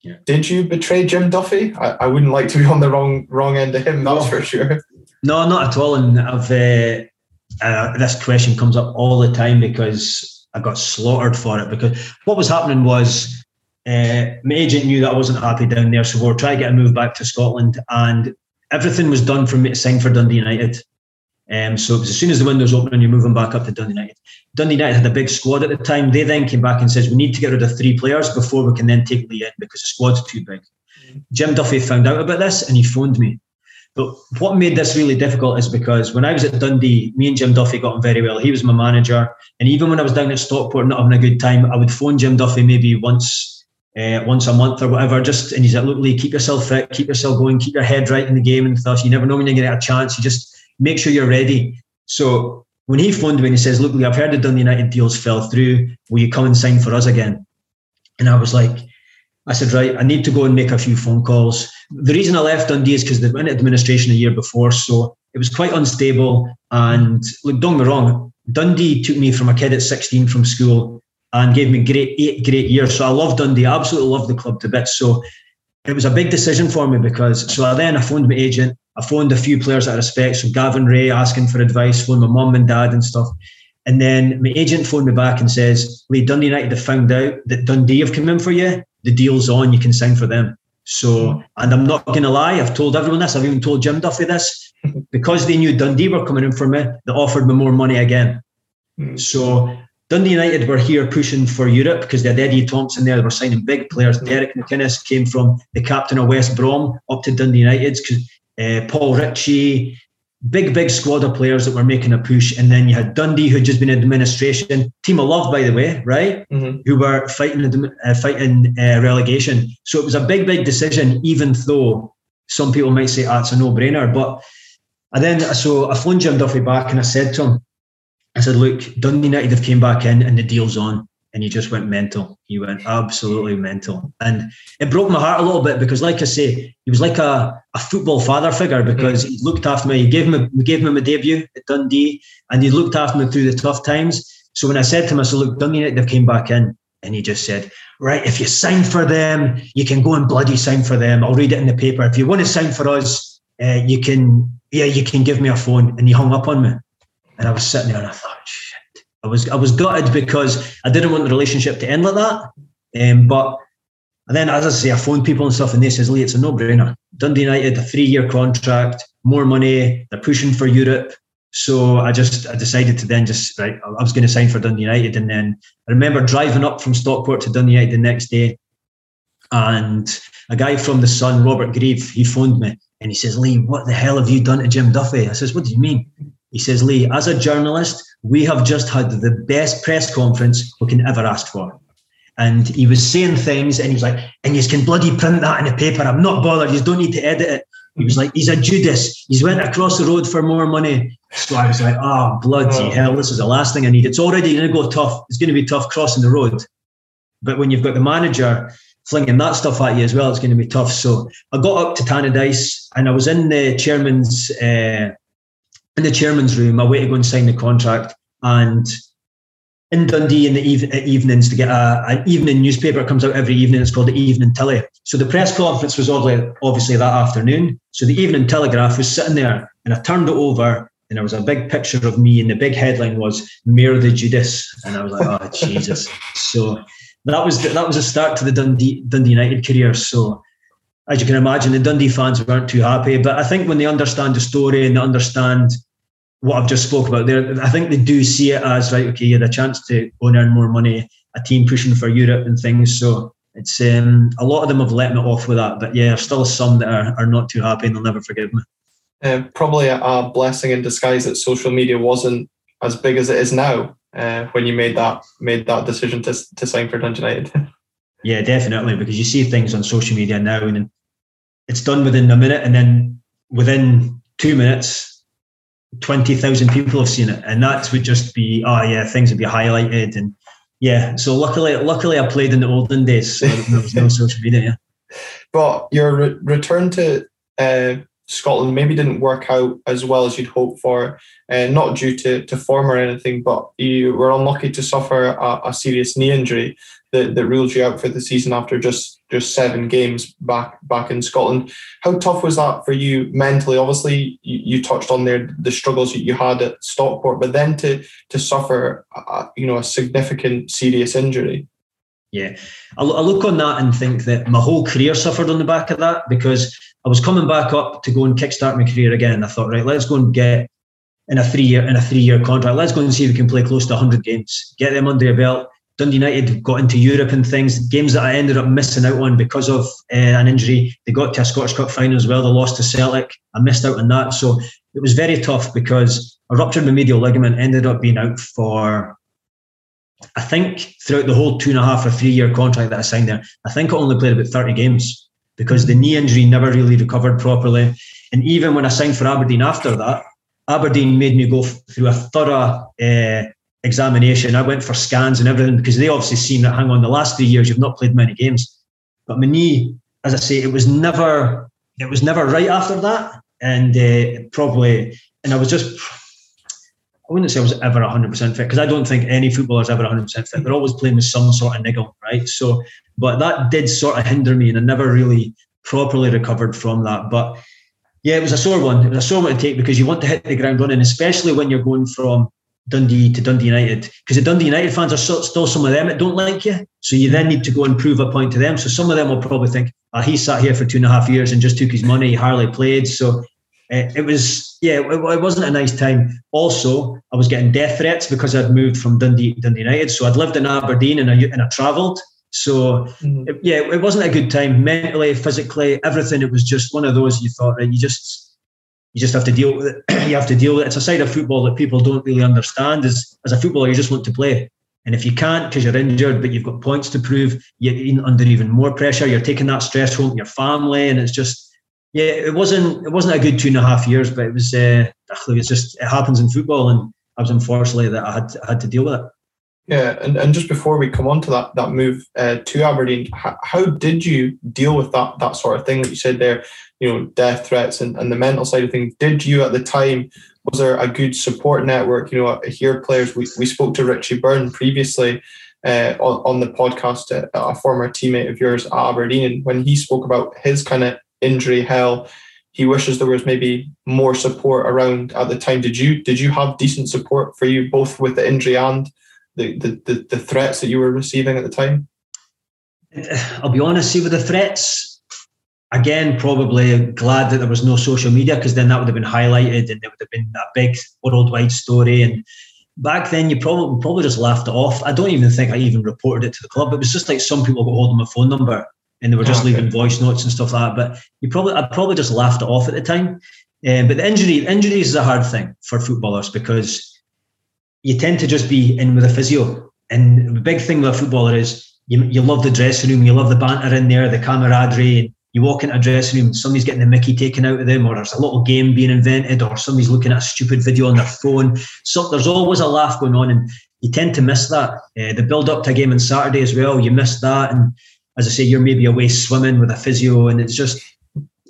Speaker 2: Yeah. Did you betray Jim Duffy? I, I wouldn't like to be on the wrong wrong end of him, that's no. for sure.
Speaker 3: No, not at all. And I've uh, uh, this question comes up all the time because I got slaughtered for it. Because what was happening was uh, my agent knew that I wasn't happy down there, so we were trying to get a move back to Scotland, and everything was done for me to sign for Dundee United. Um, so it was as soon as the windows open, and you're moving back up to Dundee United. Dundee United had a big squad at the time. They then came back and says we need to get rid of three players before we can then take Lee in because the squad's too big. Jim Duffy found out about this and he phoned me. But what made this really difficult is because when I was at Dundee, me and Jim Duffy got on very well. He was my manager, and even when I was down at Stockport not having a good time, I would phone Jim Duffy maybe once uh, once a month or whatever. Just and he's like, "Look, Lee, keep yourself fit, keep yourself going, keep your head right in the game and stuff. You never know when you're to get a chance. You just make sure you're ready." So when he phoned me and he says, "Look, Lee, I've heard the Dundee United deals fell through. Will you come and sign for us again?" And I was like, I said, right, I need to go and make a few phone calls. The reason I left Dundee is because they went administration a year before, so it was quite unstable. And look, don't get me wrong, Dundee took me from a kid at 16 from school and gave me great eight great years. So I love Dundee. I absolutely love the club to bits. So it was a big decision for me because so I then I phoned my agent. I phoned a few players I respect, so Gavin Rae asking for advice, phoned my mum and dad and stuff. And then my agent phoned me back and says, Lee, Dundee United have found out that Dundee have come in for you. The deal's on, you can sign for them. So, and I'm not going to lie, I've told everyone this, I've even told Jim Duffy this. [LAUGHS] Because they knew Dundee were coming in for me, they offered me more money again. Mm. So, Dundee United were here pushing for Europe because they had Eddie Thompson there. They were signing big players. Mm. Derek McInnes came from the captain of West Brom up to Dundee United. Uh, Paul Ritchie, big, big squad of players that were making a push. And then you had Dundee, who'd just been in administration, team of love, by the way, right? Mm-hmm. Who were fighting uh, fighting uh, relegation. So it was a big, big decision, even though some people might say, ah, it's a no brainer. But and then, so I phoned Jim Duffy back and I said to him, I said, look, Dundee United have came back in and the deal's on and he just went mental. He went absolutely mental. And it broke my heart a little bit because, like I say, he was like a, a football father figure because he looked after me. He gave me gave him a debut at Dundee and he looked after me through the tough times. So when I said to him, I said, look, Dundee United came back in. And he just said, right, if you sign for them, you can go and bloody sign for them. I'll read it in the paper. If you want to sign for us, uh, you can, yeah, you can give me a phone. And he hung up on me. And I was sitting there and I thought, I was I was gutted because I didn't want the relationship to end like that. Um, but and then, as I say, I phoned people and stuff, and they says, "Lee, it's a no-brainer. Dundee United, a three-year contract, more money. They're pushing for Europe." So I just I decided to then just right. I was going to sign for Dundee United, and then I remember driving up from Stockport to Dundee United the next day, and a guy from the Sun, Robert Grieve, he phoned me and he says, "Lee, what the hell have you done to Jim Duffy?" I says, "What do you mean?" He says, "Lee, as a journalist, we have just had the best press conference we can ever ask for. And he was saying things, and he was like, and you can bloody print that in the paper. I'm not bothered. You don't need to edit it. He was like, he's a Judas. He's went across the road for more money. So I was like, oh, bloody oh. hell, this is the last thing I need. It's already going to go tough. It's going to be tough crossing the road. But when you've got the manager flinging that stuff at you as well, it's going to be tough. So I got up to Tannadice and I was in the chairman's uh, in the chairman's room. I wait to go and sign the contract, and in Dundee in the uh, evenings to get a, an evening newspaper. It comes out every evening. It's called the Evening Tilly. So the press conference was obviously that afternoon. So the Evening Telegraph was sitting there, and I turned it over, and there was a big picture of me, and the big headline was "Mair the Judas," and I was like, "Oh [LAUGHS] Jesus!" So that was the, that was a start to the Dundee Dundee United career. So as you can imagine, the Dundee fans weren't too happy. But I think when they understand the story and they understand what I've just spoke about there, I think they do see it as right. Okay, you had a chance to go and earn more money, a team pushing for Europe and things. So it's um, a lot of them have let me off with that. But yeah, there's still some that are, are not too happy and they'll never forgive me.
Speaker 2: Uh, probably a, blessing in disguise that social media wasn't as big as it is now uh, when you made that made that decision to to sign for Dundee United. [LAUGHS]
Speaker 3: Yeah, definitely, because you see things on social media now and it's done within a minute, and then within two minutes, 20,000 people have seen it. And that would just be, oh, yeah, things would be highlighted. And yeah, so luckily, luckily I played in the olden days, so there was no [LAUGHS] social media. Yeah.
Speaker 2: But your re- return to uh, Scotland maybe didn't work out as well as you'd hoped for, uh, not due to, to form or anything, but you were unlucky to suffer a, a serious knee injury that, that ruled you out for the season after just just seven games back back in Scotland. How tough was that for you mentally? Obviously, you, you touched on there the struggles that you had at Stockport, but then to to suffer, a, you know, a significant serious injury.
Speaker 3: Yeah, I, I look on that and think that my whole career suffered on the back of that because I was coming back up to go and kickstart my career again. I thought, right, let's go and get in a three year in a three year contract. Let's go and see if we can play close to 100 games, get them under your belt. Dundee United got into Europe and things, games that I ended up missing out on because of uh, an injury. They got to a Scottish Cup final as well. They lost to Celtic. I missed out on that. So it was very tough because I ruptured my medial ligament, ended up being out for, I think, throughout the whole two and a half or three year contract that I signed there, I think I only played about 30 games because the knee injury never really recovered properly. And even when I signed for Aberdeen after that, Aberdeen made me go through a thorough uh, examination. I went for scans and everything because they obviously seen that, hang on, the last three years you've not played many games. But my knee, as I say, it was never, it was never right after that. And uh, probably, and I was just, I wouldn't say I was ever 100% fit because I don't think any footballer's ever 100% fit. They're always playing with some sort of niggle, right? So, but that did sort of hinder me and I never really properly recovered from that. But yeah, it was a sore one. It was a sore one to take because you want to hit the ground running, especially when you're going from Dundee to Dundee United because the Dundee United fans are still some of them that don't like you. So you then need to go and prove a point to them. So some of them will probably think, oh, he sat here for two and a half years and just took his money. He hardly played. So uh, it was, yeah, it, it, wasn't a nice time. Also, I was getting death threats because I'd moved from Dundee Dundee United. So I'd lived in Aberdeen and I, and I travelled. So mm-hmm. it, yeah, it wasn't a good time mentally, physically, everything. It was just one of those you thought, right, you just you just have to deal with it. [CLEARS THROAT] you have to deal with it. It's a side of football that people don't really understand. Is as a footballer, you just want to play, and if you can't because you're injured, but you've got points to prove, you're under even more pressure. You're taking that stress home to your family, and it's just yeah, it wasn't it wasn't a good two and a half years, but it was. Uh, it's just it happens in football, and I was unfortunately that I had I had to deal with it.
Speaker 2: Yeah, and, and just before we come on to that that move uh, to Aberdeen, how, how, did you deal with that that sort of thing that you said there? You know, death threats and, and the mental side of things. Did you at the time was there a good support network? You know, here players we, we spoke to Richie Byrne previously uh, on, on the podcast, uh, a former teammate of yours at Aberdeen, and when he spoke about his kind of injury hell, he wishes there was maybe more support around at the time. Did you did you have decent support for you both with the injury and the, the, the, the threats that you were receiving at the time?
Speaker 3: I'll be honest, see with the threats, again, probably glad that there was no social media because then that would have been highlighted and it would have been a big worldwide story. And back then, you probably probably just laughed it off. I don't even think I even reported it to the club. It was just like some people got hold of my phone number and they were just oh, okay. leaving voice notes and stuff like that. But you probably, I probably just laughed it off at the time. Um, but the injury, injuries is a hard thing for footballers because you tend to just be in with a physio. And the big thing with a footballer is you, you love the dressing room, you love the banter in there, the camaraderie. You walk into a dressing room, and somebody's getting the mickey taken out of them, or there's a little game being invented, or somebody's looking at a stupid video on their phone. So there's always a laugh going on, and you tend to miss that. Uh, the build up to a game on Saturday as well, you miss that. And as I say, you're maybe away swimming with a physio, and it's just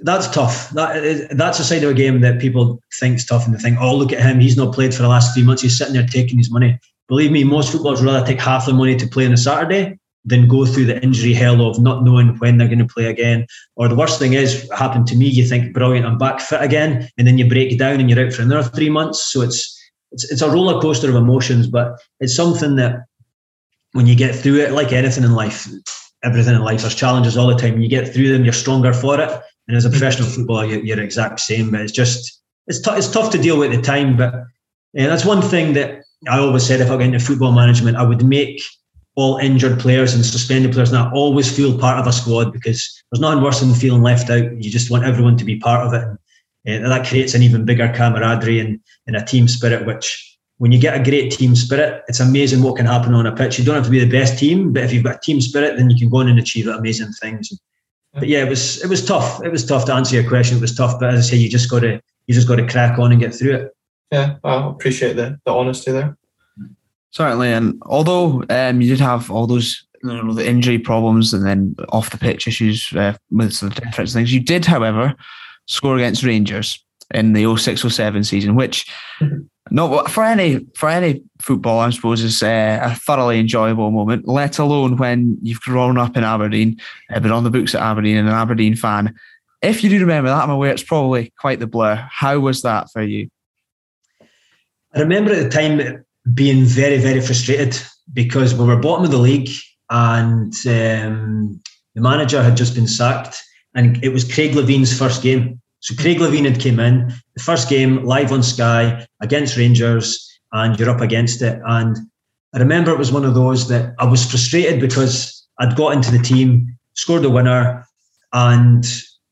Speaker 3: that's tough. That that's a side of a game that people think's tough, and they think, "Oh, look at him. He's not played for the last three months. He's sitting there taking his money." Believe me, most footballers rather take half the money to play on a Saturday than go through the injury hell of not knowing when they're going to play again. Or the worst thing is, happened to me. You think, "Brilliant, I'm back fit again," and then you break down and you're out for another three months. So it's it's it's a roller coaster of emotions, but it's something that when you get through it, like anything in life, everything in life, there's challenges all the time. When you get through them, you're stronger for it and as a professional mm-hmm. footballer, you're, you're exact same. But it's just it's, t- it's tough to deal with at the time. But yeah, that's one thing that I always said if I got into football management, I would make all injured players and suspended players now always feel part of a squad because there's nothing worse than feeling left out. You just want everyone to be part of it. And eh, that creates an even bigger camaraderie and, and a team spirit, which when you get a great team spirit, it's amazing what can happen on a pitch. You don't have to be the best team, but if you've got a team spirit, then you can go on and achieve amazing things but yeah, it was it was tough. It was tough to answer your question. It was tough, but as I say, you just got to you just got to crack on and get through it.
Speaker 2: Yeah, I appreciate the the honesty there.
Speaker 1: Certainly, and although um, you did have all those you know, the injury problems and then off the pitch issues uh, with the different things, you did, however, score against Rangers in the 06-07 season, which mm-hmm. no for any for any football, I suppose, is uh, a thoroughly enjoyable moment. Let alone when you've grown up in Aberdeen, uh, been on the books at Aberdeen, and an Aberdeen fan. If you do remember that, I'm aware it's probably quite the blur. How was that for you?
Speaker 3: I remember at the time being very, very frustrated because we were bottom of the league. and um, the manager had just been sacked, and it was Craig Levein's first game. So Craig Levein had came in the first game live on Sky against Rangers, and you're up against it. And I remember it was one of those that I was frustrated because I'd got into the team, scored the winner, and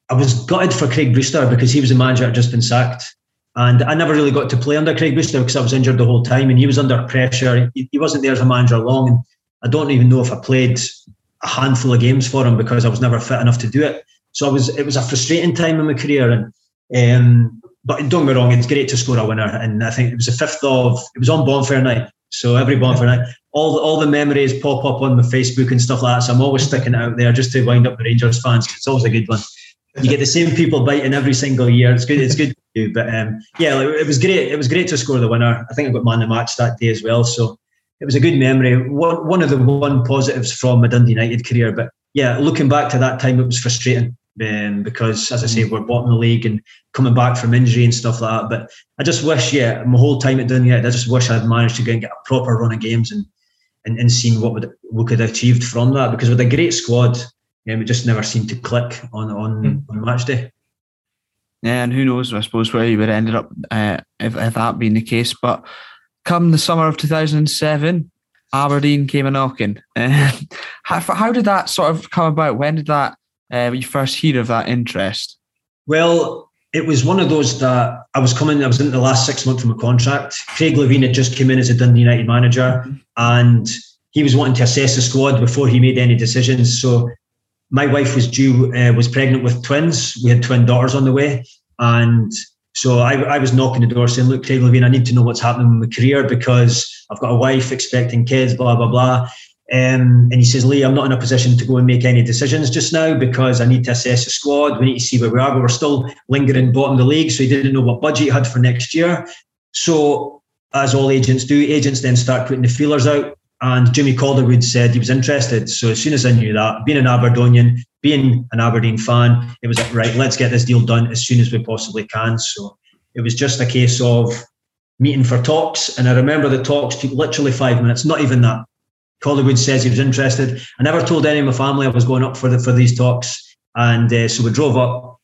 Speaker 3: I was gutted for Craig Brewster because he was the manager that had just been sacked. And I never really got to play under Craig Brewster because I was injured the whole time and he was under pressure. He, he wasn't there as a manager long. And I don't even know if I played a handful of games for him because I was never fit enough to do it. So I was it was a frustrating time in my career. And um, but don't get me wrong, it's great to score a winner. And I think it was the fifth of it was on bonfire night. So every bonfire night, all all the memories pop up on my Facebook and stuff like that. So I'm always sticking it out there just to wind up the Rangers fans. It's always a good one. You get the same people biting every single year. It's good. It's good to do. But um, yeah, it was great. It was great to score the winner. I think I got man of the match that day as well. So it was a good memory. One one of the one positives from my Dundee United career. But yeah, looking back to that time, it was frustrating um, because, as I say, we're bottom the league and coming back from injury and stuff like that. But I just wish, yeah, my whole time at Dundee United, I just wish I'd managed to go and get a proper run of games and and, and seeing what would, we could have achieved from that. Because with a great squad, um, it just never seemed to click on on, mm. on match day.
Speaker 1: Yeah, and who knows? I suppose where you would have ended up uh, if, if that been the case. But come the summer of 2007, Aberdeen came a knocking. [LAUGHS] Uh, how, how did that sort of come about? When did that uh, you first hear of that interest?
Speaker 3: Well, it was one of those that I was coming. I was in the last six months of my contract. Craig Levein had just come in as a Dundee United manager, and he was wanting to assess the squad before he made any decisions. So my wife was due uh, was pregnant with twins. We had twin daughters on the way, and so I, I, was knocking the door saying, "Look, Craig Levein, I need to know what's happening with my career because I've got a wife expecting kids, blah blah blah." Um, and he says, "Lee, I'm not in a position to go and make any decisions just now because I need to assess the squad. We need to see where we are. But we're still lingering bottom of the league, so he didn't know what budget he had for next year. So, as all agents do, agents then start putting the feelers out and Jimmy Calderwood said he was interested. So as soon as I knew that, being an Aberdonian, being an Aberdeen fan, it was like, right, let's get this deal done as soon as we possibly can. So it was just a case of meeting for talks. And I remember the talks took literally five minutes, not even that. Calderwood says he was interested. I never told any of my family I was going up for the, for these talks. And uh, so we drove up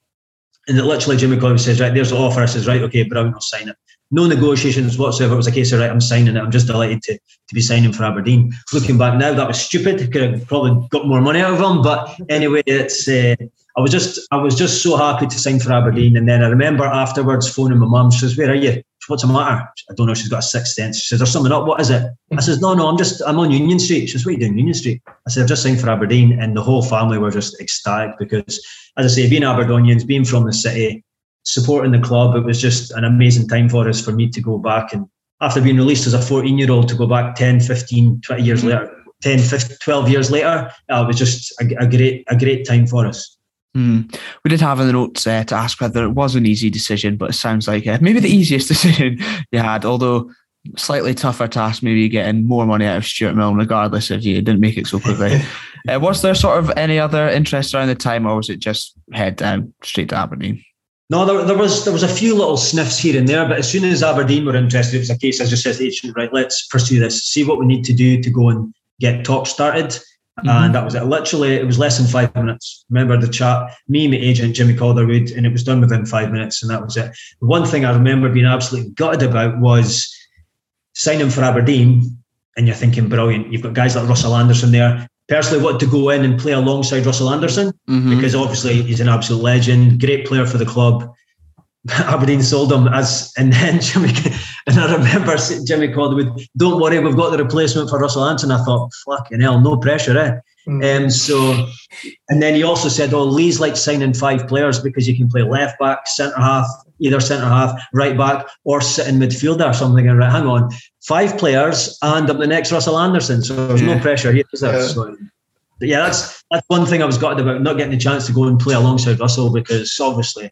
Speaker 3: and it literally Jimmy Calderwood says, right, there's the offer. I says, right, okay, but I'm sign it no negotiations whatsoever. It was a case of right, I'm signing it. I'm just delighted to, to be signing for Aberdeen. Looking back now, that was stupid. Could have probably got more money out of him, but anyway, it's. Uh, I was just I was just so happy to sign for Aberdeen, and then I remember afterwards phoning my mum. She says, "Where are you? What's the matter?" I don't know. She's got a sixth sense. She says, "There's something up. What is it?" I says, "No, no. I'm just I'm on Union Street." She says, "What are you doing, Union Street?" I said, "I've just signed for Aberdeen," and the whole family were just ecstatic because, as I say, being Aberdonians, being from the city, supporting the club. It was just an amazing time for us for me to go back and after being released as a 14 year old to go back 10, 15, 20 years mm-hmm. later, 10, 15, 12 years later, uh, it was just a, a, great a great time for us.
Speaker 1: Mm. We did have in the notes uh, to ask whether it was an easy decision, but it sounds like uh, maybe the [LAUGHS] easiest decision you had, although slightly tougher task, maybe getting more money out of Stuart Milne, regardless if you didn't make it so quickly. [LAUGHS] uh, was there sort of any other interest around the time, or was it just head down straight to Aberdeen?
Speaker 3: No, there, there, was there was a few little sniffs here and there, but as soon as Aberdeen were interested, it was a case I just said, right, let's pursue this, see what we need to do to go and get talk started. Mm-hmm. And that was it. Literally, it was less than five minutes. Remember the chat, me, my agent, Jimmy Calderwood, and it was done within five minutes, and that was it. The one thing I remember being absolutely gutted about was signing for Aberdeen, and you're thinking, brilliant, you've got guys like Russell Anderson there personally want to go in and play alongside Russell Anderson mm-hmm. because obviously he's an absolute legend, great player for the club. [LAUGHS] Aberdeen sold him as, and then [LAUGHS] Jimmy, and I remember Jimmy Calderwood, don't worry, we've got the replacement for Russell Anderson. I thought, fucking hell, no pressure, eh? And mm. um, so, and then he also said, oh, Lee's like signing five players because you can play left back, centre half, either centre half, right back, or sitting midfielder or something. And right, hang on, five players, and I'm the next Russell Anderson. So there's no pressure here, is there? Yeah. So, yeah, that's that's one thing I was gutted about not getting the chance to go and play alongside Russell because obviously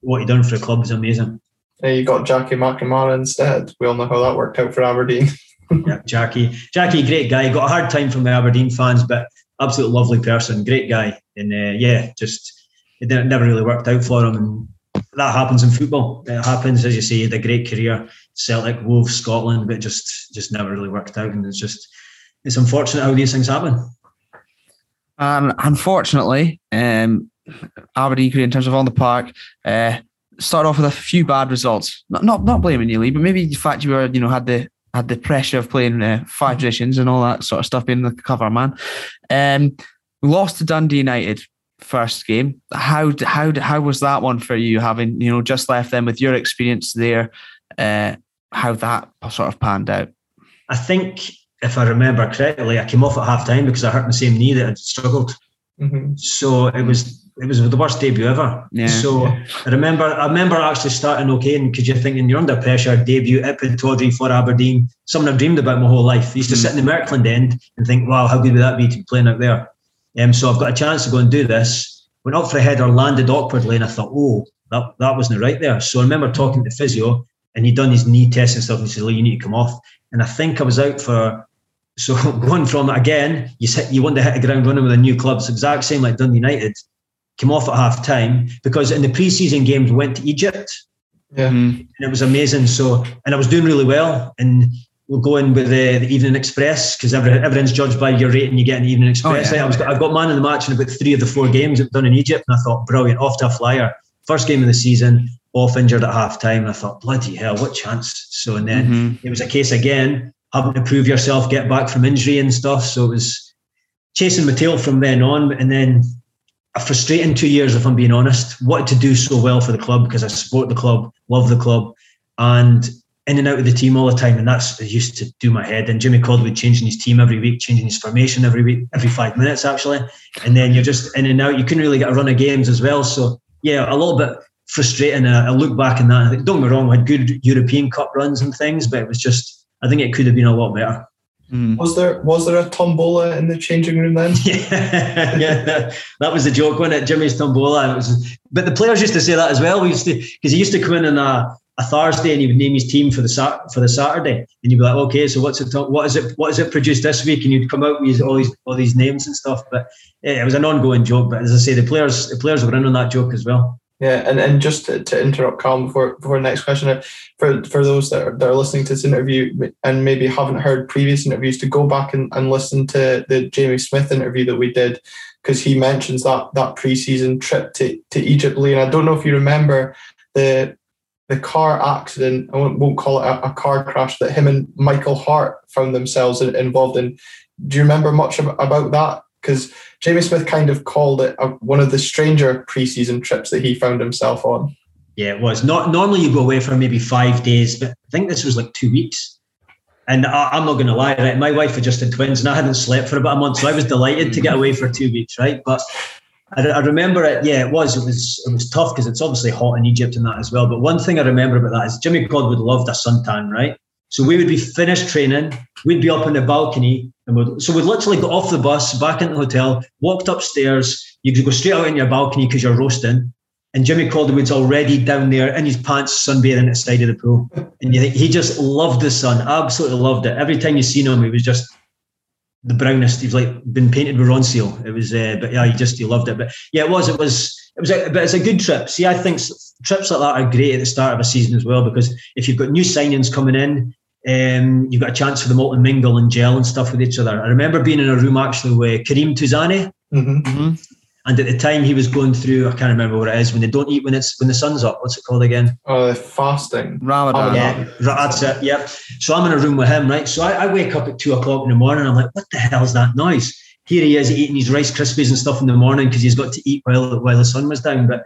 Speaker 3: what he done for the club is amazing.
Speaker 2: Yeah, you got Jackie McNamara instead. We all know how that worked out for Aberdeen. [LAUGHS]
Speaker 3: yeah, Jackie. Jackie, great guy. Got a hard time from the Aberdeen fans, but absolute lovely person, great guy. And uh, yeah, just it never really worked out for him. And that happens in football. It happens, as you say, the great career, Celtic, Wolves, Scotland, but just just never really worked out. And it's just it's unfortunate how these things happen.
Speaker 1: And unfortunately, um, Aberdeen, in terms of on the park, uh, started off with a few bad results. Not not, not blaming you, Lee, but maybe the fact you were you know had the had the pressure of playing uh, five positions and all that sort of stuff being the cover man. Um, lost to Dundee United first game. How how how was that one for you? Having you know just left them with your experience there, uh, how that sort of panned out.
Speaker 3: I think if I remember correctly, I came off at half time because I hurt my same knee that I'd struggled. Mm-hmm. So it was it was the worst debut ever. Yeah. So I remember I remember actually starting okay and because you're thinking you're under pressure, debut at Pittodrie for Aberdeen, something I've dreamed about my whole life. I used to mm. sit in the Merkland end and think, wow, how good would that be to be playing out there? Um, so I've got a chance to go and do this. Went up for a header, landed awkwardly, and I thought, oh, that, that wasn't right there. So I remember talking to physio and he'd done his knee test and stuff and he said, well, you need to come off. And I think I was out for so [LAUGHS] going from again, you you want to hit the ground running with a new club. It's exact same like Dundee United. Came off at half time because in the preseason games we went to Egypt.
Speaker 2: Yeah.
Speaker 3: Mm-hmm. And it was amazing. So and I was doing really well. And we'll go in with the, the Evening Express because every, everything's judged by your rating you get in the Evening Express. Oh, yeah. I was, I've got man of the match in about three of the four games I've done in Egypt, and I thought, brilliant, off to a flyer. First game of the season, off injured at half time. And I thought, bloody hell, what chance? So and then mm-hmm. it was a case again having to prove yourself, get back from injury and stuff. So it was chasing my tail from then on. And then a frustrating two years, if I'm being honest. Wanted to do so well for the club because I support the club, love the club, and in and out of the team all the time. And that's I used to do my head. And Jimmy Calderwood changing his team every week, changing his formation every week, every five minutes actually. And then you're just in and out. You couldn't really get a run of games as well. So yeah, a little bit frustrating. I look back in that. Don't get me wrong, I had good European Cup runs and things, but it was just I think it could have been a lot better.
Speaker 2: Mm. Was there was there a tombola in the changing room then? [LAUGHS]
Speaker 3: yeah, yeah, that was the joke, wasn't it? Jimmy's tombola. It was, but the players used to say that as well. We used to because he used to come in on a, a Thursday and he would name his team for the sat- for the Saturday, and you'd be like, okay, so what's it? What is it? What is it produced this week? And you'd come out with all these all these names and stuff. But yeah, it was an ongoing joke. But as I say, the players the players were in on that joke as well.
Speaker 2: Yeah, and, and just to, to interrupt Callum before before next question, uh, for for those that are, that are listening to this interview and maybe haven't heard previous interviews, to go back and, and listen to the Jamie Smith interview that we did, because he mentions that that preseason trip to, to Egypt, Lee. And I don't know if you remember the the car accident, I won't, won't call it a, a, car crash that him and Michael Hart found themselves involved in. Do you remember much about that? Because Jamie Smith kind of called it a, one of the stranger preseason trips that he found himself on.
Speaker 3: Yeah, it was. Not normally you go away for maybe five days, but I think this was like two weeks. And I, am not going to lie, right? My wife had just had twins, and I hadn't slept for about a month, so I was delighted to get away for two weeks, right? But I, I remember it. Yeah, it was. It was. It was tough because it's obviously hot in Egypt and that as well. But one thing I remember about that is Jimmy Calderwood loved a suntan, right? So we would be finished training, we'd be up on the balcony, and we'd, so we'd literally go off the bus, back into the hotel, walked upstairs. You could go straight out in your balcony because you're roasting. And Jimmy Calderwood's already down there in his pants, sunbathing at the side of the pool. And you think he just loved the sun, absolutely loved it. Every time you seen him, he was just the brownest. He's like been painted with Ronseal. It was, uh, but yeah, he just he loved it. But yeah, it was, it was, it was. A, but it's a good trip. See, I think trips like that are great at the start of a season as well because if you've got new signings coming in, um, you've got a chance for them all to mingle and gel and stuff with each other. I remember being in a room actually with Karim Touzani. Mm-hmm. Mm-hmm. And at the time he was going through, I can't remember what it is, when they don't eat when it's when the sun's up. What's it called again?
Speaker 2: Oh, fasting.
Speaker 1: Ramadan.
Speaker 3: Yeah, that's it. Yep. So I'm in a room with him, right? So I, I wake up at two o'clock in the morning. I'm like, what the hell's that noise? Here he is eating his Rice Krispies and stuff in the morning because he's got to eat while while the sun was down. But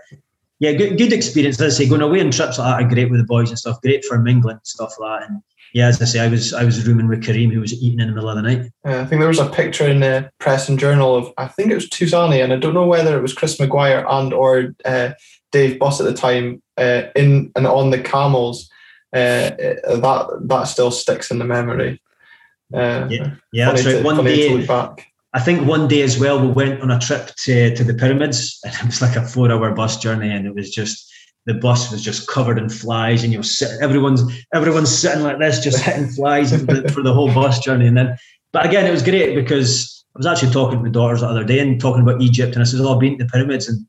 Speaker 3: yeah, good, good experience. As I say, going away on trips like that are great with the boys and stuff. Great for mingling and stuff like that. And yeah, as I say, I was I was rooming with Kareem, who was eating in the middle of the night.
Speaker 2: I think there was a picture in the press and journal of I think it was Touzani, and I don't know whether it was Chris Maguire and or uh, Dave Bus at the time uh, in and on the camels. Uh, that that still sticks in the memory.
Speaker 3: Uh, yeah, yeah, that's right. To, one day, I think one day as well, we went on a trip to to the pyramids, and it was like a four hour bus journey, and it was just the bus was just covered in flies, and you know, everyone's everyone's sitting like this, just hitting flies for the whole bus journey. And then, but again, it was great because I was actually talking to my daughters the other day and talking about Egypt, and I said, "Oh, I've been to the pyramids, and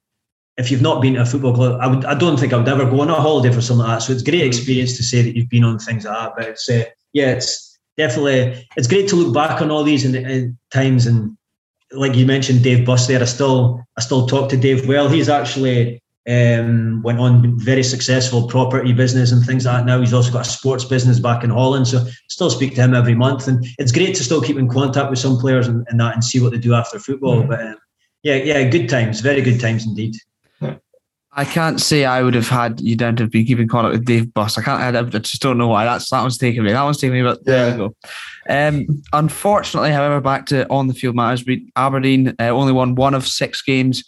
Speaker 3: if you've not been to a football club, I would, I don't think I would ever go on a holiday for something like that. So it's a great mm. experience to say that you've been on things like that. But it's, uh, yeah, it's definitely it's great to look back on all these in, in times and like you mentioned, Dave Bus there. I still I still talk to Dave well. He's actually um, went on very successful property business and things like that. Now he's also got a sports business back in Holland, so still speak to him every month. And it's great to still keep in contact with some players and, and that and see what they do after football. Mm-hmm. But um, yeah, yeah, good times, very good times indeed.
Speaker 1: I can't say I would have had you down to be keeping contact with Dave Bus. I can't. I just don't know why. That's that one's taken me. That one's taken me. But there yeah. we go. Um, unfortunately, however, back to on the field matters. We Aberdeen uh, only won one of six games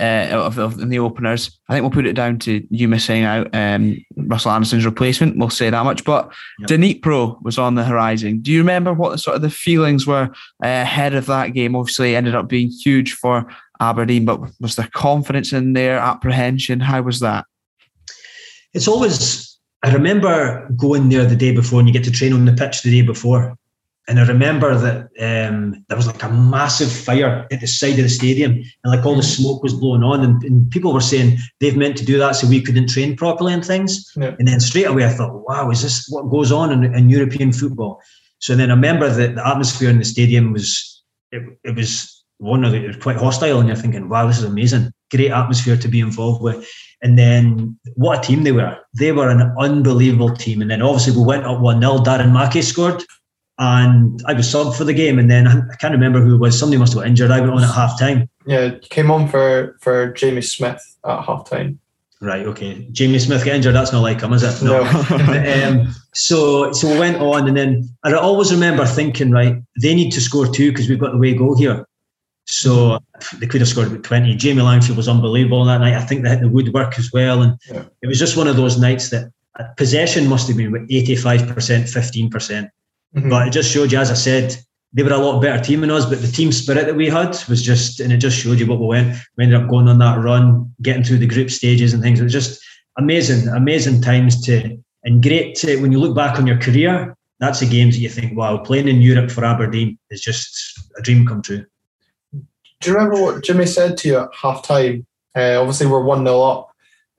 Speaker 1: uh, of, of, in the openers. I think we'll put it down to you missing out um, Russell Anderson's replacement. We'll say that much. But yep. Dnipro was on the horizon. Do you remember what the, sort of the feelings were uh, ahead of that game? Obviously, ended up being huge for Aberdeen, but was there confidence in their apprehension? How was that?
Speaker 3: It's always. I remember going there the day before, and you get to train on the pitch the day before. And I remember that um, there was like a massive fire at the side of the stadium, and like all the smoke was blowing on, and, and people were saying they've meant to do that so we couldn't train properly and things. Yeah. And then straight away I thought, wow, is this what goes on in, in European football? So then I remember that the atmosphere in the stadium was it, it was one of it was quite hostile, and you're thinking, wow, this is amazing, great atmosphere to be involved with. And then what a team they were! They were an unbelievable team. And then obviously we went up one 0 Darren Mackie scored, and I was subbed for the game. And then I can't remember who it was. Somebody must have got injured. I went on at half time.
Speaker 2: Yeah, came on for for Jamie Smith at half time.
Speaker 3: Right. Okay. Jamie Smith get injured. That's not like him, is it? No. no. [LAUGHS] [LAUGHS] um, so so we went on, and then I always remember thinking, right, they need to score two because we've got the way goal here. So they could have scored about 20. Jamie Langfield was unbelievable that night. I think they hit the woodwork as well. And yeah. it was just one of those nights that possession must have been 85%, 15%. Percent mm hmm But it just showed you, as I said, they were a lot better team than us, but the team spirit that we had was just, and it just showed you what we went. We ended up going on that run, getting through the group stages and things. It was just amazing, amazing times to, and great to, when you look back on your career, that's the games that you think, wow, playing in Europe for Aberdeen is just a dream come true.
Speaker 2: Do you remember what Jimmy said to you at half time? Uh, obviously, we're 1 0 up.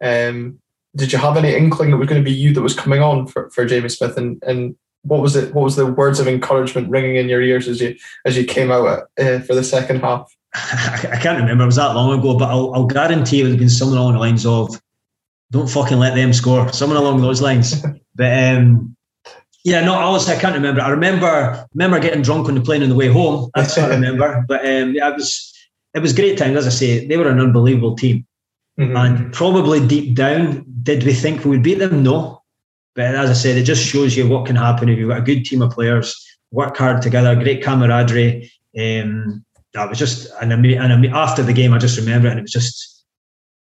Speaker 2: Um, did you have any inkling it was going to be you that was coming on for, for Jamie Smith? And, and what was it? What was the words of encouragement ringing in your ears as you as you came out uh, for the second half? [LAUGHS]
Speaker 3: I can't remember. It was that long ago, but I'll, I'll guarantee it would have been someone along the lines of, "Don't fucking let them score." [LAUGHS] Someone along those lines. but um, yeah, no, I was I can't remember. I remember remember getting drunk on the plane on the way home. That's what I [LAUGHS] remember. But um, yeah, it was it was great times. As I say, they were an unbelievable team, mm-hmm. and probably deep down, did we think we would beat them? No, but as I said, it just shows you what can happen if you've got a good team of players, work hard together, great camaraderie. Um, that was just an amazing. And after the game, I just remember it, and it was just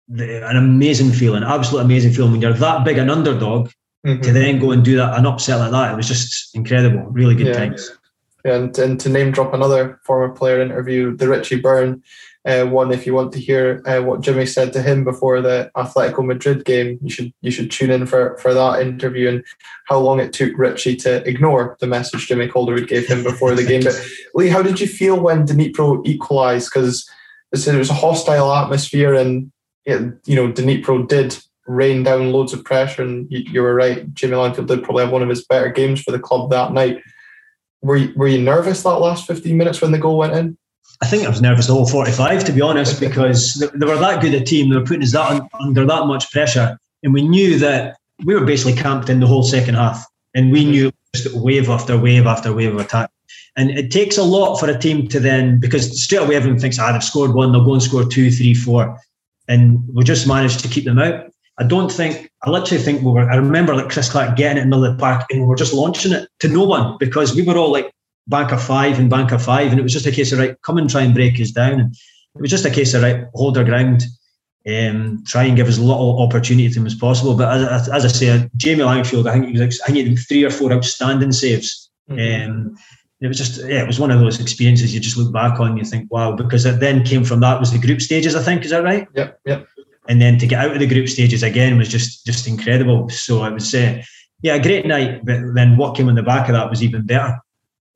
Speaker 3: the, an amazing feeling, absolute amazing feeling when you're that big an underdog mm-hmm. to then go and do that an upset like that. It was just incredible, really good yeah. times.
Speaker 2: Yeah, and, and to name drop another former player interview, the Richie Byrne uh, one. If you want to hear uh, what Jimmy said to him before the Atletico Madrid game, you should you should tune in for for that interview and how long it took Richie to ignore the message Jimmy Calderwood gave him before the game. But Lee, how did you feel when Dnipro equalised? Because it was a hostile atmosphere, and it, you know Dnipro did rain down loads of pressure. And you, you were right, Jimmy Langfield did probably have one of his better games for the club that night. Were you, were you nervous that last 15 minutes when the goal went in?
Speaker 3: I think I was nervous the whole 45, to be honest, because they were that good a team. They were putting us that under that much pressure. And we knew that we were basically camped in the whole second half. And we knew just wave after wave after wave of attack. And it takes a lot for a team to then, because straight away everyone thinks, ah, they've scored one, they'll go and score two, three, four. And we just managed to keep them out. I don't think, I literally think we were, I remember like Chris Clark getting it in the park and we were just launching it to no one because we were all like, bank of five and bank of five. And it was just a case of, right, come and try and break us down. And it was just a case of, right, hold our ground, um, try and give as little opportunity to him as possible. But as, as I say, Jamie Langfield, I think he was, I think he had three or four outstanding saves. Mm-hmm. Um, it was just, yeah, it was one of those experiences you just look back on and you think, wow, because it then came from that was the group stages, I think, is that right?
Speaker 2: Yep, yep.
Speaker 3: And then to get out of the group stages again was just just incredible. So I would say, yeah, a great night. But then what came on the back of that was even better.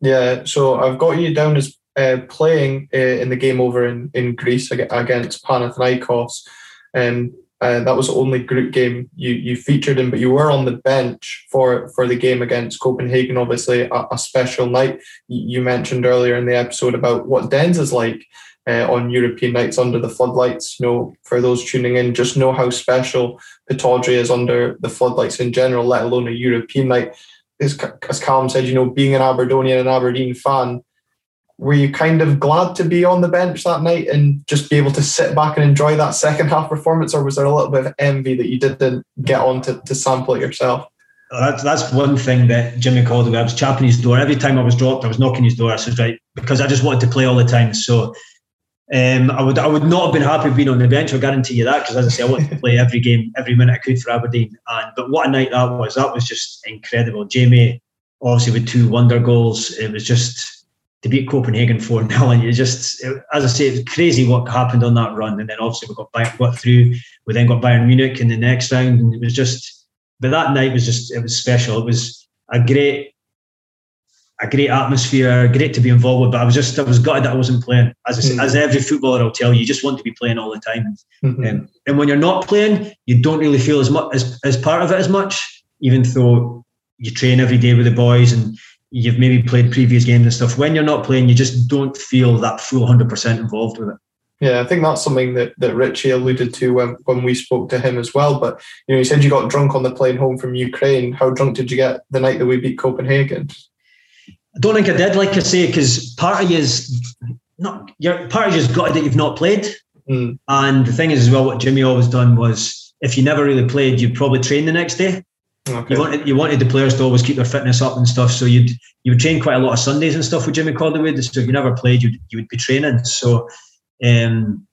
Speaker 2: Yeah, so I've got you down as uh, playing uh, in the game over in, in Greece against Panathinaikos. Um, uh, that was the only group game you you featured in, but you were on the bench for for the game against Copenhagen. Obviously, a, a special night. You mentioned earlier in the episode about what Dens is like. Uh, on European nights under the floodlights. You know, for those tuning in, just know how special Pittodrie is under the floodlights in general, let alone a European night. As, as Callum said, you know, being an Aberdonian and Aberdeen fan, were you kind of glad to be on the bench that night and just be able to sit back and enjoy that second half performance, or was there a little bit of envy that you didn't get on to, to sample it yourself?
Speaker 3: That's that's one thing that Jimmy called I was chapping his door every time I was dropped. I was knocking his door. I said right because I just wanted to play all the time. So um, I would I would not have been happy being on the bench. I guarantee you that because as I say, I wanted to play every game, every minute I could for Aberdeen. And but what a night that was! That was just incredible. Jamie, obviously with two wonder goals, it was just to beat Copenhagen 4 [LAUGHS] 0. And you just, it, as I say, it was crazy what happened on that run. And then obviously we got, back, got through. We then got Bayern Munich in the next round. And it was just, but that night was just, it was special. It was a great, a great atmosphere, great to be involved with. But I was just, I was gutted that I wasn't playing. As I say, mm. as every footballer will tell you, you just want to be playing all the time. Mm-hmm. Um, and when you're not playing, you don't really feel as much as, as part of it as much, even though you train every day with the boys and you've maybe played previous games and stuff. When you're not playing, you just don't feel that full 100% involved with it.
Speaker 2: Yeah, I think that's something that, that Richie alluded to when, when we spoke to him as well. But you know, he said you got drunk on the plane home from Ukraine. How drunk did you get the night that we beat Copenhagen?
Speaker 3: I don't think I did, like I say, because part of you is not your part of you has got that you've not played. Mm. And the thing is as well, what Jimmy always done was if you never really played, you'd probably train the next day. Okay. You wanted you wanted the players to always keep their fitness up and stuff. So you'd you would train quite a lot of Sundays and stuff with Jimmy Calderwood. So if you never played, you'd you would be training. So um,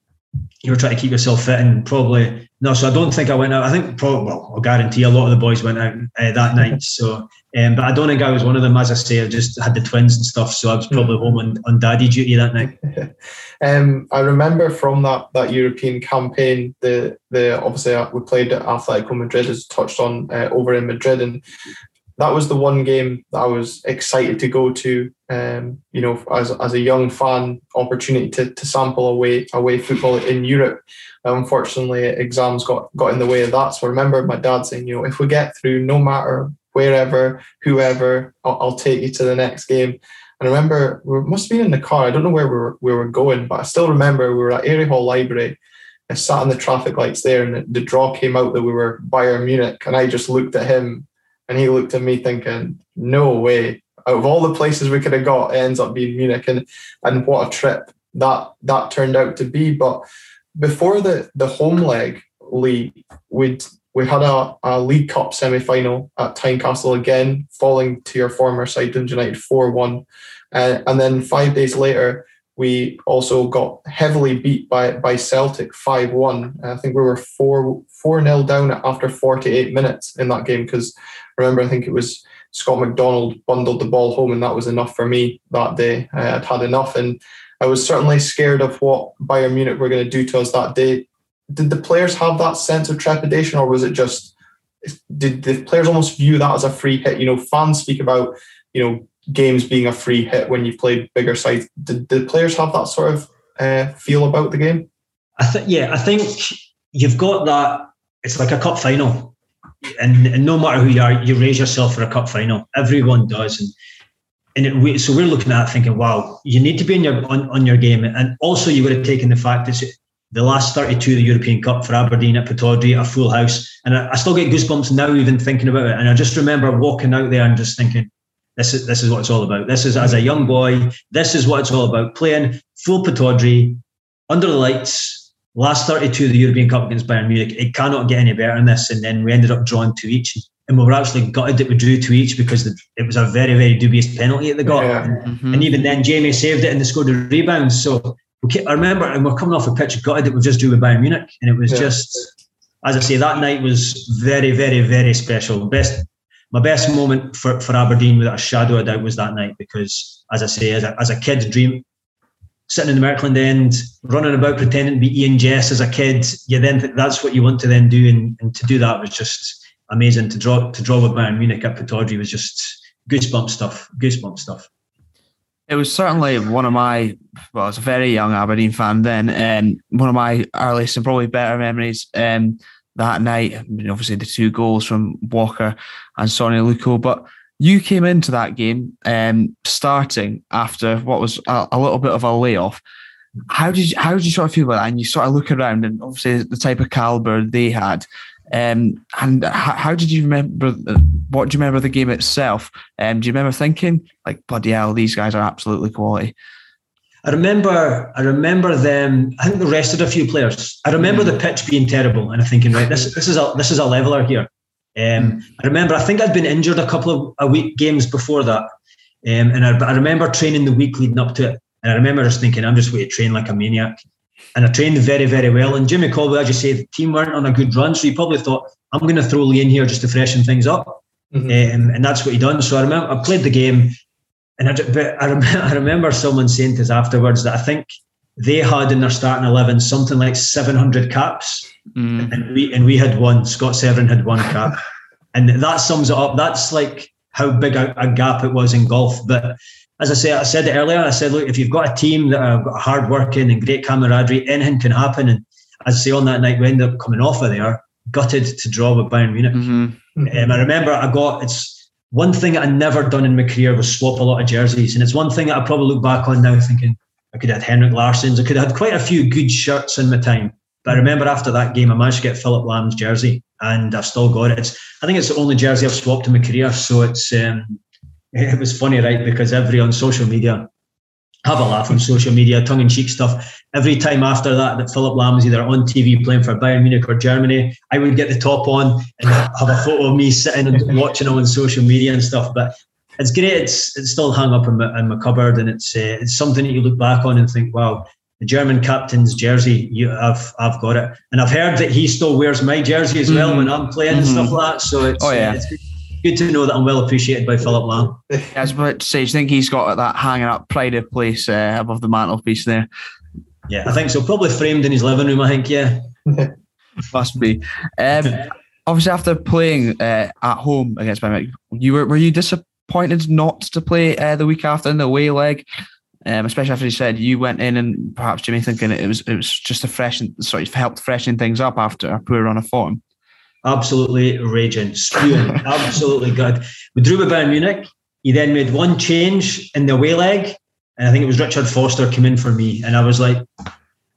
Speaker 3: you were trying to keep yourself fit and probably no. So I don't think I went out. I think probably well, I guarantee a lot of the boys went out uh, that night. So um, but I don't think I was one of them. As I say, I just had the twins and stuff, so I was probably home on, on daddy duty that night. [LAUGHS]
Speaker 2: um, I remember from that that European campaign, the the obviously uh, we played at Atletico Madrid, as touched on uh, over in Madrid, and that was the one game that I was excited to go to. Um, you know, as as a young fan, opportunity to, to sample away away football in Europe. Unfortunately, exams got got in the way of that. So I remember my dad saying, you know, if we get through, no matter wherever, whoever, I'll, I'll, take you to the next game. And I remember we must have been in the car. I don't know where we were, we were going, but I still remember we were at Airy Hall Library. I sat in the traffic lights there, and the, the draw came out that we were Bayern Munich. And I just looked at him, and he looked at me, thinking, "No way! Out of all the places we could have got, it ends up being Munich." And and what a trip that that turned out to be. But before the the home leg, Lee, we'd we had a, a League Cup semi final at Tynecastle again, falling to your former side, Dundee United 4 1. Uh, and then five days later, we also got heavily beat by, by Celtic 5 1. I think we were 4 4 0 down after 48 minutes in that game because remember, I think it was Scott McDonald bundled the ball home, and that was enough for me that day. I'd had enough. And I was certainly scared of what Bayern Munich were going to do to us that day did the players have that sense of trepidation, or was it just did the players almost view that as a free hit? You know, fans speak about you know games being a free hit when you've played bigger sides. Did the players have that sort of uh, feel about the game?
Speaker 3: I think yeah, I think you've got that. It's like a cup final, and, and no matter who you are, you raise yourself for a cup final. Everyone does, and and it, so we're looking at thinking, wow, you need to be in your on, on your game, and also you would have taken the fact that the last 32 of the European Cup for Aberdeen at Pittodrie, a full house. And I, I, still get goosebumps now, even thinking about it. And I just remember walking out there and just thinking, this is, this is what it's all about. This is, as a young boy, this is what it's all about. Playing full Pittodrie, under the lights, last 32 of the European Cup against Bayern Munich. It cannot get any better than this. And then we ended up drawing two each. And we were actually gutted that we drew two each because it was a very, very dubious penalty at the got. Yeah. And, mm-hmm. and even then, Jamie saved it and they scored a rebound. So I remember, and we're coming off a pitch gutted that we just drew with Bayern Munich, and it was yeah. just, as I say, that night was very, very, very special. Best, my best moment for, for Aberdeen, without a shadow of doubt, was that night because, as I say, as a, as a kid's dream, sitting in the Merkland end, running about pretending to be Eoin Jess as a kid, you then that's what you want to then do, and, and to do that was just amazing. To draw to draw with Bayern Munich up at Pittodrie was just goosebump stuff, goosebump stuff.
Speaker 1: It was certainly one of my, well, I was a very young Aberdeen fan then, and um, one of my earliest and probably better memories um, that night. I mean, obviously, the two goals from Walker and Sone Aluko, but you came into that game um, starting after what was a, a, little bit of a layoff. How did you, how did you sort of feel about that? And you sort of look around, and obviously the type of caliber they had. Um, and how, did you remember? What do you remember of the game itself? Um, do you remember thinking like, "Bloody hell, these guys are absolutely quality"?
Speaker 3: I remember, I remember them. I think they rested a few players. I remember mm. the pitch being terrible, and I'm thinking, right, this this is a this is a leveler here. Um, I remember, I think I'd been injured a couple of a week games before that, um, and I, I, remember training the week leading up to it, and I remember just thinking, I'm just going to train like a maniac, and I trained very, very well. And Jimmy Calderwood, as you say, the team weren't on a good run, so he probably thought, I'm going to throw Lee in here just to freshen things up, mm-hmm. um, and that's what he done. So I remember I played the game, and I, but I, remember, [LAUGHS] I remember someone saying to us afterwards that I think they had in their starting eleven something like 700 caps Mm. And we and we had one. Scott Severin had one cap, [LAUGHS] and that sums it up. That's like how big a, a, gap it was in golf. But as I say, I said it earlier. I said, look, if you've got a team that are hard working and great camaraderie, anything can happen. And as I say, on that night, we ended up coming off of there, gutted to draw with Bayern Munich. Mm-hmm. Um, I remember I got it's one thing I never done in my career was swap a lot of jerseys, and it's one thing that I probably look back on now thinking I could have had Henrik Larsson's, I could have had quite a few good shirts in my time. But I remember after that game, I managed to get Philipp Lahm's jersey, and I've still got it. It's, I think it's the only jersey I've swapped in my career. So it's um, [LAUGHS] it was funny, right? Because every on social media, have a laugh on social media, tongue in cheek stuff. Every time after that, that Philipp Lahm was either on TV playing for Bayern Munich or Germany, I would get the top on and have a photo of me sitting and watching on social media and stuff. But it's great. It's it's still hung up in my, in my cupboard, and it's uh, it's something that you look back on and think, wow, the German captain's jersey. You, I've I've got it, and I've heard that he still wears my jersey as well mm-hmm. when I'm playing mm-hmm. and stuff like that. So it's, oh yeah. It's good to know that I'm well appreciated by Philipp.
Speaker 1: Yeah, I was about to say, do you think he's got that hanging up pride of place uh, above the mantelpiece there?
Speaker 3: Yeah, I think so. Probably framed in his living room. I think. Yeah, [LAUGHS]
Speaker 1: must be. Um, obviously, after playing uh, at home against Bayern, you were were you disappointed not to play uh, the week after in the away leg? Um, especially after you said you went in and perhaps Jimmy thinking it was it was just a fresh sort of helped freshen things up after a poor run of form.
Speaker 3: Absolutely raging, spewing, [LAUGHS] absolutely good. We drew with Bayern Munich. He then made one change in the away leg, and I think it was Richard Foster came in for me, and I was like,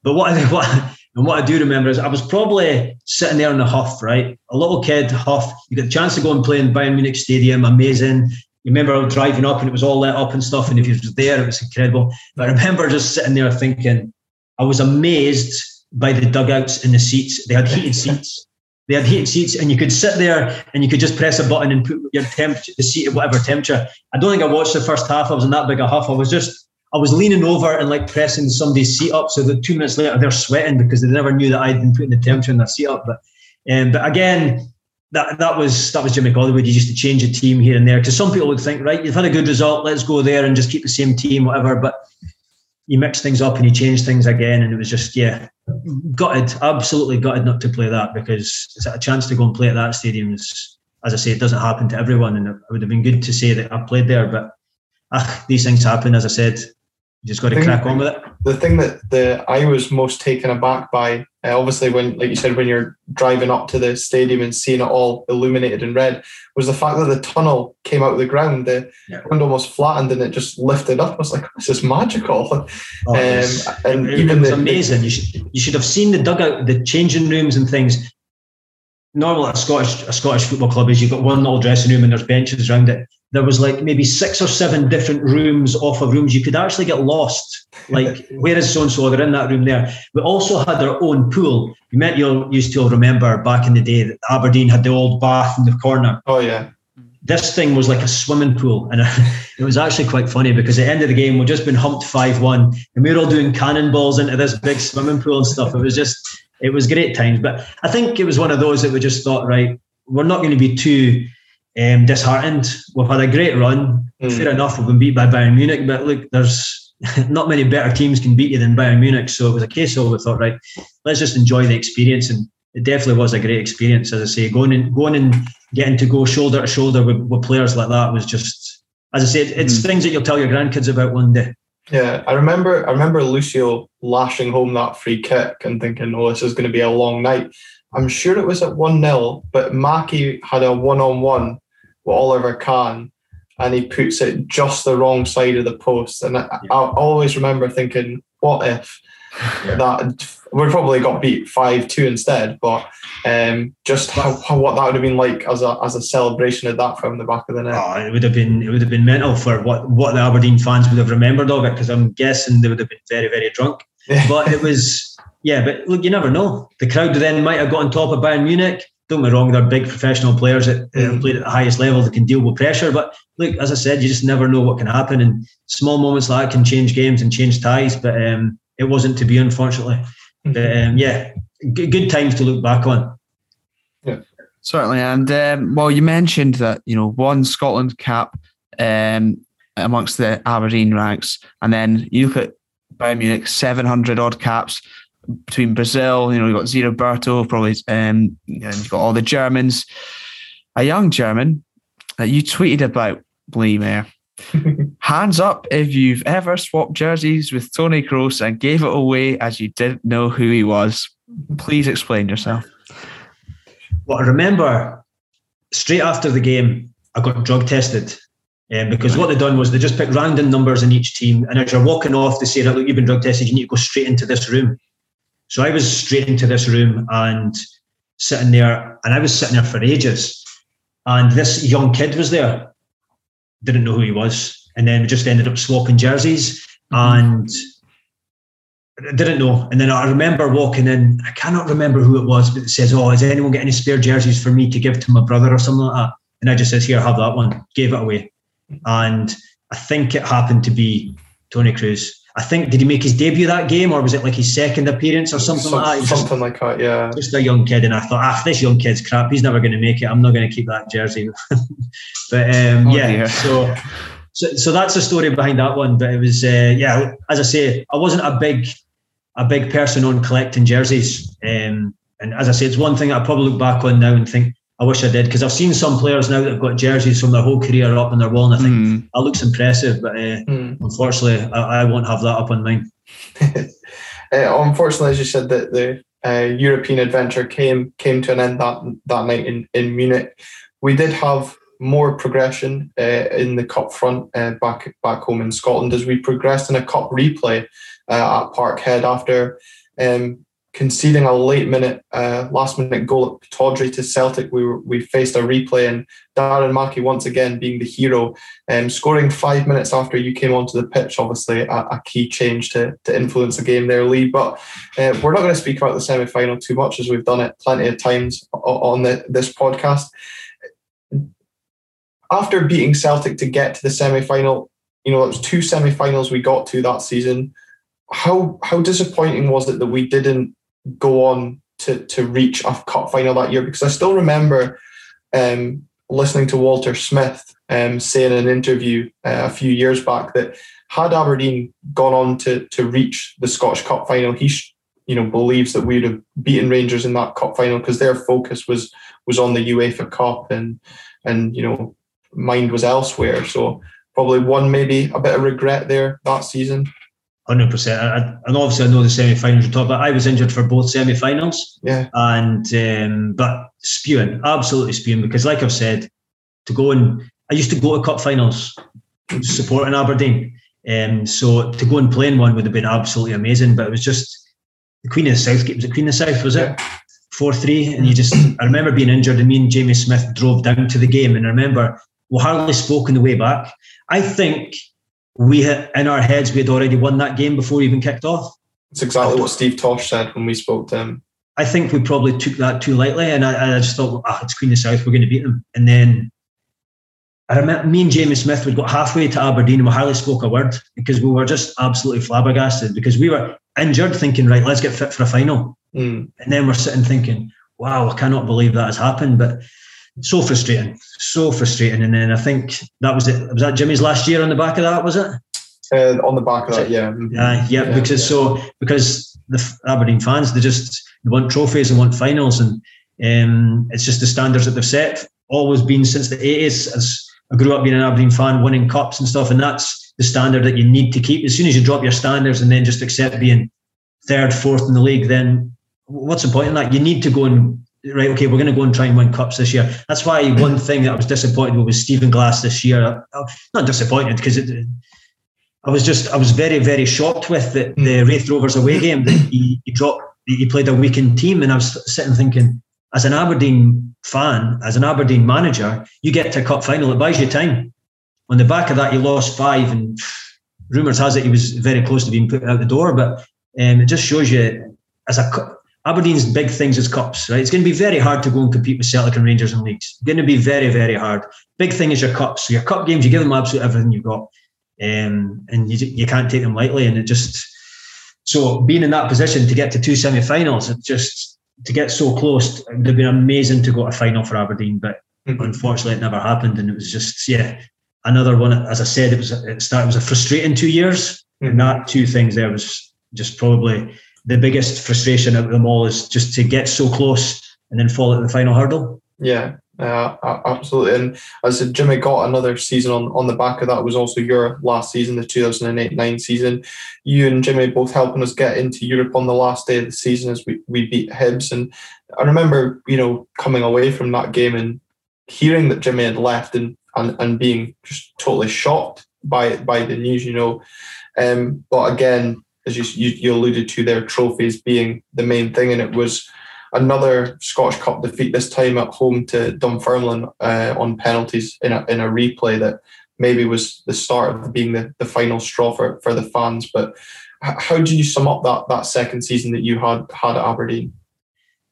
Speaker 3: but [LAUGHS] what what and what I do remember is I was probably sitting there in the huff, right? A little kid, huff. You get the chance to go and play in Bayern Munich Stadium, amazing you remember driving up and it was all lit up and stuff. And if you was there, it was incredible. But I remember just sitting there thinking, I was amazed by the dugouts and the seats. They had heated seats. They had heated seats, and you could sit there and you could just press a button and put your temperature, the seat at whatever temperature. I don't think I watched the first half. I was in that big a huff. I was just I was leaning over and like pressing somebody's seat up, so that two minutes later they're sweating because they never knew that I'd been putting the temperature in their seat up. But um, but again, that that was that was Jimmy Collingwood. You used to change a team here and there because some people would think, right, you've had a good result, let's go there and just keep the same team, whatever. But you mix things up and you change things again, and it was just yeah, gutted, absolutely gutted not to play that because it's a chance to go and play at that stadium. Is, as I say, it doesn't happen to everyone, and it would have been good to say that I played there, but ah, these things happen. As I said, you just got to crack on with it.
Speaker 2: The thing that the I was most taken aback by, uh, obviously, when like you said, when you're driving up to the stadium and seeing it all illuminated in red, was the fact that the tunnel came out of the ground. The yeah. ground almost flattened and it just lifted up. I was like, this is magical. [LAUGHS] Oh,
Speaker 3: um, and it, even it was the, amazing. You should you should have seen the dugout, the changing rooms and things. Normally, a Scottish a Scottish football club is you've got one little dressing room and there's benches around it there was like maybe six or seven different rooms off of rooms. You could actually get lost. Like, [LAUGHS] where is so and so? They're in that room there. We also had our own pool. You met you'll used to remember back in the day that Aberdeen had the old bath in the corner.
Speaker 2: Oh yeah.
Speaker 3: This thing was like a swimming pool, and [LAUGHS] it was actually quite funny because at the end of the game we'd just been humped five one, and we were all doing cannonballs into this big swimming pool and stuff. It was just, it was great times. But I think it was one of those that we just thought, right, we're not going to be too um, disheartened. We've had a great run. Mm. Fair enough, we've been beat by Bayern Munich, but look, there's [LAUGHS] not many better teams can beat you than Bayern Munich. So it was a case of we thought, right, let's just enjoy the experience. And it definitely was a great experience. As I say, going and going and getting to go shoulder to shoulder with, with players like that was just as I said, it's mm. things that you'll tell your grandkids about one day.
Speaker 2: Yeah, I remember. I remember Lucio lashing home that free kick and thinking, "Oh, this is going to be a long night." I'm sure it was at one 0 but Mackie had a one on one with Oliver Kahn, and he puts it just the wrong side of the post. And I, I always remember thinking, "What if yeah. that we probably got beat five two instead. But um, just how, how, what that would have been like as a as a celebration of that from the back of the net.
Speaker 3: Oh, it would have been it would have been mental for what what the Aberdeen fans would have remembered of it because I'm guessing they would have been very very drunk. but it was yeah, but look, you never know. The crowd then might have got on top of Bayern Munich. Don't get me wrong, they're big professional players that mm. played at the highest level that can deal with pressure. But look, as I said, you just never know what can happen, and small moments like that can change games and change ties. But um, it wasn't to be, unfortunately. But um, yeah, good, good times to look back on.
Speaker 1: Yeah, certainly. And um, well, you mentioned that you know one Scotland cap um, amongst the Aberdeen ranks, and then you look at Bayern Munich, seven hundred odd caps between Brazil. You know, you got Zé Roberto, probably, um, and you've got all the Germans. A young German that you tweeted about, Lee Mair. [LAUGHS] Hands up if you've ever swapped jerseys with Toni Kroos and gave it away as you didn't know who he was. Please explain yourself.
Speaker 3: Well, I remember straight after the game, I got drug tested. Um, because right. what they done was they just picked random numbers in each team, and as you're walking off, they say, "Look, you've been drug tested. You need to go straight into this room." So I was straight into this room and sitting there, and I was sitting there for ages. And this young kid was there, didn't know who he was, and then we just ended up swapping jerseys mm-hmm. and I didn't know. And then I remember walking in, I cannot remember who it was, but it says, Oh, has anyone got any spare jerseys for me to give to my brother or something like that? And I just says, Here, have that one. Gave it away. And I think it happened to be Toni Kroos. I think did he make his debut that game or was it like his second appearance or something
Speaker 2: Some,
Speaker 3: like
Speaker 2: that? Something just, like that, yeah.
Speaker 3: Just a young kid, and I thought, ah, this young kid's crap. He's never going to make it. I'm not going to keep that jersey. [LAUGHS] but um, oh, yeah, so, so so that's the story behind that one. But it was uh, yeah, as I say, I wasn't a big a big person on collecting jerseys. Um, and as I say, it's one thing I probably look back on now and think I wish I did because I've seen some players now that have got jerseys from their whole career up on their wall, and I think mm. that looks impressive. But uh, mm. unfortunately, I, I, won't have that up on mine.
Speaker 2: uh, [LAUGHS] unfortunately, as you said, that the uh, European adventure came came to an end that that night in, in Munich. We did have more progression uh, in the cup front uh, back back home in Scotland as we progressed in a cup replay uh, at Parkhead after um, conceding a late minute, uh, last minute goal at Pittodrie to Celtic, we we faced a replay and Darren Mackie once again being the hero, um, scoring five minutes after you came onto the pitch. Obviously, a, a key change to, to influence the game there, Lee. But uh, we're not going to speak about the semi final too much as we've done it plenty of times on the, this podcast. After beating Celtic to get to the semi final, you know, it was two semi finals we got to that season. How how disappointing was it that we didn't go on to to reach a cup final that year because I still remember um, listening to Walter Smith um, say in an interview uh, a few years back that had Aberdeen gone on to to reach the Scottish Cup final, he sh- you know believes that we'd have beaten Rangers in that cup final because their focus was was on the UEFA Cup and and you know mind was elsewhere. So probably one maybe a bit of regret there that season.
Speaker 3: Hundred percent, and obviously I know the semi-finals are top, but I was injured for both semi-finals.
Speaker 2: Yeah,
Speaker 3: and um, but spewing, absolutely spewing, because like I've said, to go and I used to go to cup finals, supporting Aberdeen, um, so to go and play in one would have been absolutely amazing. But it was just the Queen of the South. Was it Queen of the South? Was it four three? And you just, I remember being injured, and me and Jamie Smith drove down to the game, and I remember we hardly spoke on the way back. I think we had in our heads we had already won that game before we even kicked off.
Speaker 2: It's exactly what Steve Tosh said when we spoke to him.
Speaker 3: I think we probably took that too lightly, and I, I just thought, ah, it's Queen of South, we're going to beat them. And then I remember me and Jamie Smith we got halfway to Aberdeen and we hardly spoke a word because we were just absolutely flabbergasted because we were injured, thinking, right, let's get fit for a final. Mm. And then we're sitting thinking, wow, I cannot believe that has happened. But so frustrating, so frustrating. And then I think that was it. Was that Jimmy's last year on the back of that? Was it?
Speaker 2: Uh, on the back of that, yeah.
Speaker 3: Mm-hmm. yeah. yeah, because yeah. so because the Aberdeen fans they just they want trophies and want finals, and um, it's just the standards that they've set. Always been since the eighties as I grew up being an Aberdeen fan, winning cups and stuff, and that's the standard that you need to keep. As soon as you drop your standards and then just accept being third, fourth in the league, then what's the point in that? You need to go and right, okay, we're going to go and try and win cups this year. That's why one thing that I was disappointed with was Stephen Glass this year. Not disappointed because I was just I was very very shocked with the, the hmm. Raith Rovers away game that he, he dropped. He played a weakened team, and I was sitting thinking, as an Aberdeen fan, as an Aberdeen manager, you get to a cup final. It buys you time. On the back of that, he lost five, and rumours has it he was very close to being put out the door. But um, it just shows you as a Aberdeen's big things is cups, right? It's going to be very hard to go and compete with Celtic and Rangers in leagues. It's going to be very, very hard. Big thing is your cups. So your cup games, you give them absolutely everything you've got, um, and you you can't take them lightly. And it just so being in that position to get to two semi-finals, it just to get so close, it would have been amazing to go to final for Aberdeen, but mm-hmm. unfortunately, it never happened. And it was just yeah, another one. As I said, it was it started it was a frustrating two years, mm-hmm. and that two things there was just probably the biggest frustration out of them all is just to get so close and then fall at the final hurdle.
Speaker 2: Yeah, uh, absolutely. And as Jimmy got another season on, on the back of that was also your last season, the 2008-9 season. You and Jimmy both helping us get into Europe on the last day of the season as we, we beat Hibs. And I remember, you know, coming away from that game and hearing that Jimmy had left and, and, and being just totally shocked by by the news, you know. Um, but again, as you, you, you alluded to, their trophies being the main thing, and it was another Scottish Cup defeat this time at home to Dunfermline uh, on penalties in a in a replay that maybe was the start of being the, the final straw for, for the fans. But how do you sum up that that second season that you had had at Aberdeen?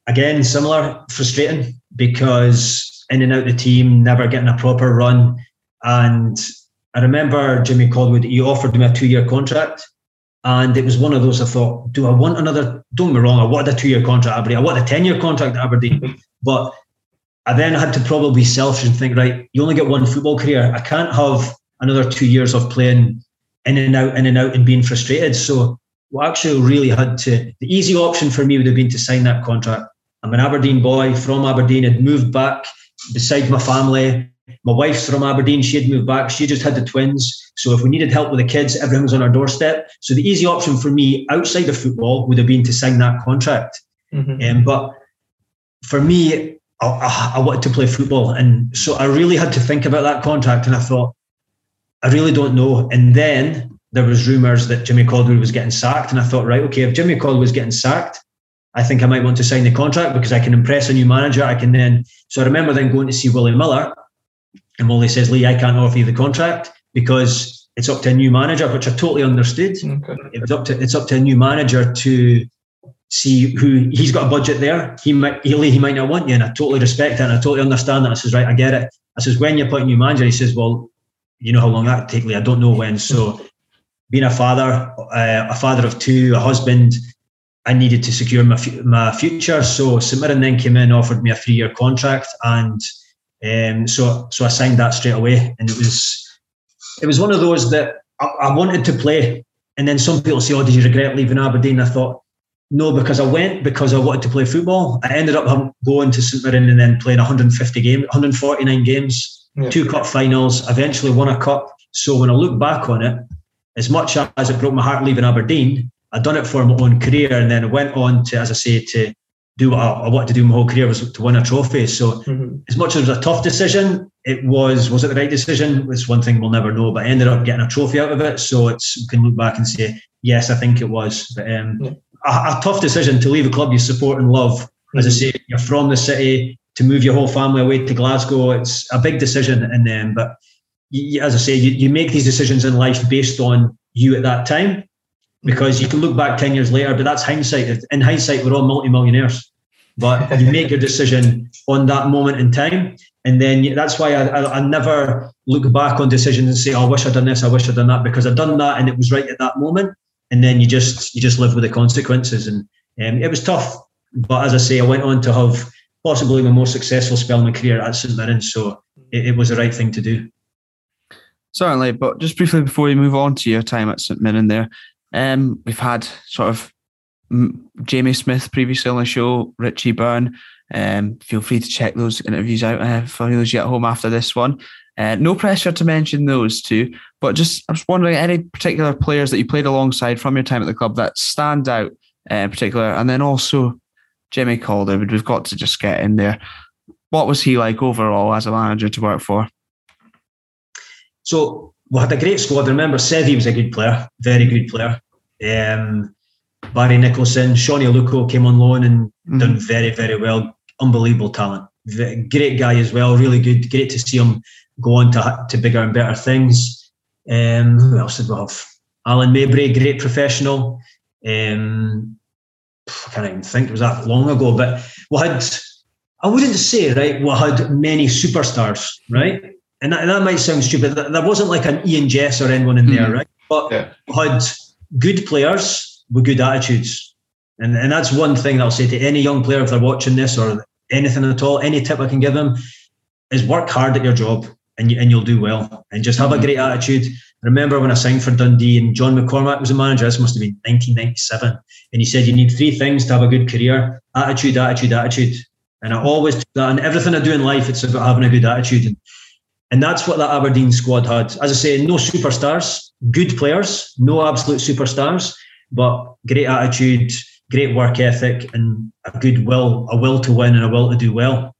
Speaker 3: Again, similar, frustrating because in and out the team, never getting a proper run. And I remember Jimmy Calderwood, he offered me a two year contract and it was one of those I thought, do I want another? Don't get me wrong, I wanted a two year contract at Aberdeen. I want a 10 year contract at Aberdeen. Mm-hmm. but I then had to probably be selfish and think, right, you only get one football career. I can't have another two years of playing in and out, in and out, and being frustrated. So, what actually really had to, the easy option for me would have been to sign that contract. I'm an Aberdeen boy from Aberdeen, had moved back beside my family. My wife's from Aberdeen. She had moved back. She just had the twins. So if we needed help with the kids, everything was on our doorstep. So the easy option for me outside of football would have been to sign that contract. Mm-hmm. Um, but for me, I, I, wanted to play football. And so I really had to think about that contract. And I thought, I really don't know. And then there was rumours that Jimmy Calderwood was getting sacked. And I thought, right, okay, if Jimmy Calderwood was getting sacked, I think I might want to sign the contract because I can impress a new manager. I can then. So I remember then going to see Willie Miller, and Willie says, Lee, I can't offer you the contract because it's up to a new manager, which I totally understood. Okay. It was up to it's up to a new manager to see who he's got a budget there. He might he, he might not want you, and I totally respect that and I totally understand that. I says, right, I get it. I says, when you put a new manager, he says, well, you know how long that take, Lee? I don't know when. So being a father, uh, a father of two, a husband, I needed to secure my my future. So St Mirren then came in, offered me a three year contract, and um, so so I signed that straight away, and it was it was one of those that I, I, wanted to play. And then some people say, "Oh, did you regret leaving Aberdeen?" I thought, no, because I went because I wanted to play football. I ended up going to St Mirren and then playing 150 games, 149 games, yeah. two cup finals, eventually won a cup. So when I look back on it, as much as it broke my heart leaving Aberdeen, I'd done it for my own career and then I went on to, as I say, to do what I, I wanted to do my whole career was to win a trophy. So mm-hmm. as much as it was a tough decision, it was was it the right decision? It's one thing we'll never know, but I ended up getting a trophy out of it. So it's we can look back and say, yes, I think it was. But um, yeah. a, a, tough decision to leave a club you support and love. Mm-hmm. As I say, you're from the city to move your whole family away to Glasgow. It's a big decision, and um, but you, as I say, you, you make these decisions in life based on you at that time because you can look back 10 years later, but that's hindsight. In hindsight, we're all multi-millionaires. But [LAUGHS] you make your decision on that moment in time. And then that's why I, I, I, never look back on decisions and say, oh, I wish I'd done this, I wish I'd done that, because I'd done that and it was right at that moment. And then you just you just live with the consequences. And um, it was tough. But as I say, I went on to have possibly my most successful spell in my career at St Mirren. So it, it was the right thing to do.
Speaker 1: Certainly, but just briefly before we move on to your time at St Mirren there, um, we've had sort of Jamie Smith previously on the show, Richie Byrne. Um, feel free to check those interviews out uh, for those you at home after this one. Uh, no pressure to mention those two, but just I was wondering any particular players that you played alongside from your time at the club that stand out uh, in particular, and then also Jimmy Calderwood. We've got to just get in there. What was he like overall as a manager to work for?
Speaker 3: So we had a great squad. I Remember, Seve was a good player, very good player. Um, Barry Nicholson, Sone Aluko came on loan and mm. done very, very well. Unbelievable talent. Great guy as well. Really good. Great to see him go on to, to bigger and better things. Um, who else did we have? Alan Maybury, great professional. Um, I can't even think it was that long ago, but we had, I wouldn't say, right, we had many superstars, right? And that, and that might sound stupid. There wasn't like an Eoin Jess or anyone in mm. there, right? But yeah. had good players with good attitudes. And, and that's one thing that I'll say to any young player if they're watching this or anything at all, any tip I can give them is work hard at your job and, you, and you'll do well. And just have a mm-hmm. great attitude. remember when I signed for Dundee and John McCormack was a manager, this must have been 1997. And he said, You need three things to have a good career attitude, attitude, attitude. And I always do that. And everything I do in life, it's about having a good attitude. And, and that's what that Aberdeen squad had. As I say, no superstars, good players, no absolute superstars, but great attitude, great work ethic, and a good will, a will to win and a will to do well.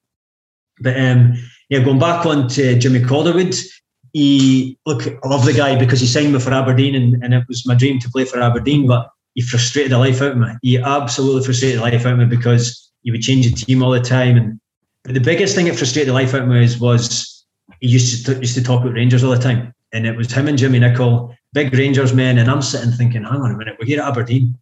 Speaker 3: But um, yeah, going back on to Jimmy Calderwood, he look, I love the guy because he signed me for Aberdeen and, and it was my dream to play for Aberdeen, but he frustrated the life out of me. He absolutely frustrated the life out of me because he would change the team all the time. And but the biggest thing that frustrated the life out of me is was he used to used to talk about Rangers all the time. And it was him and Jimmy Nicholl, big Rangers men, and I'm sitting thinking, hang on a minute, we're here at Aberdeen.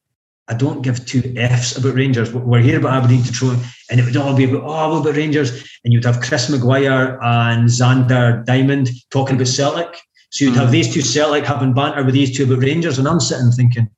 Speaker 3: I don't give two F's about Rangers. We're here about Aberdeen to try, and it would all be about, oh, about Rangers. And you'd have Chris Maguire and Zander Diamond talking about Celtic. So you'd have mm. these two Celtic having banter with these two about Rangers. And I'm sitting thinking,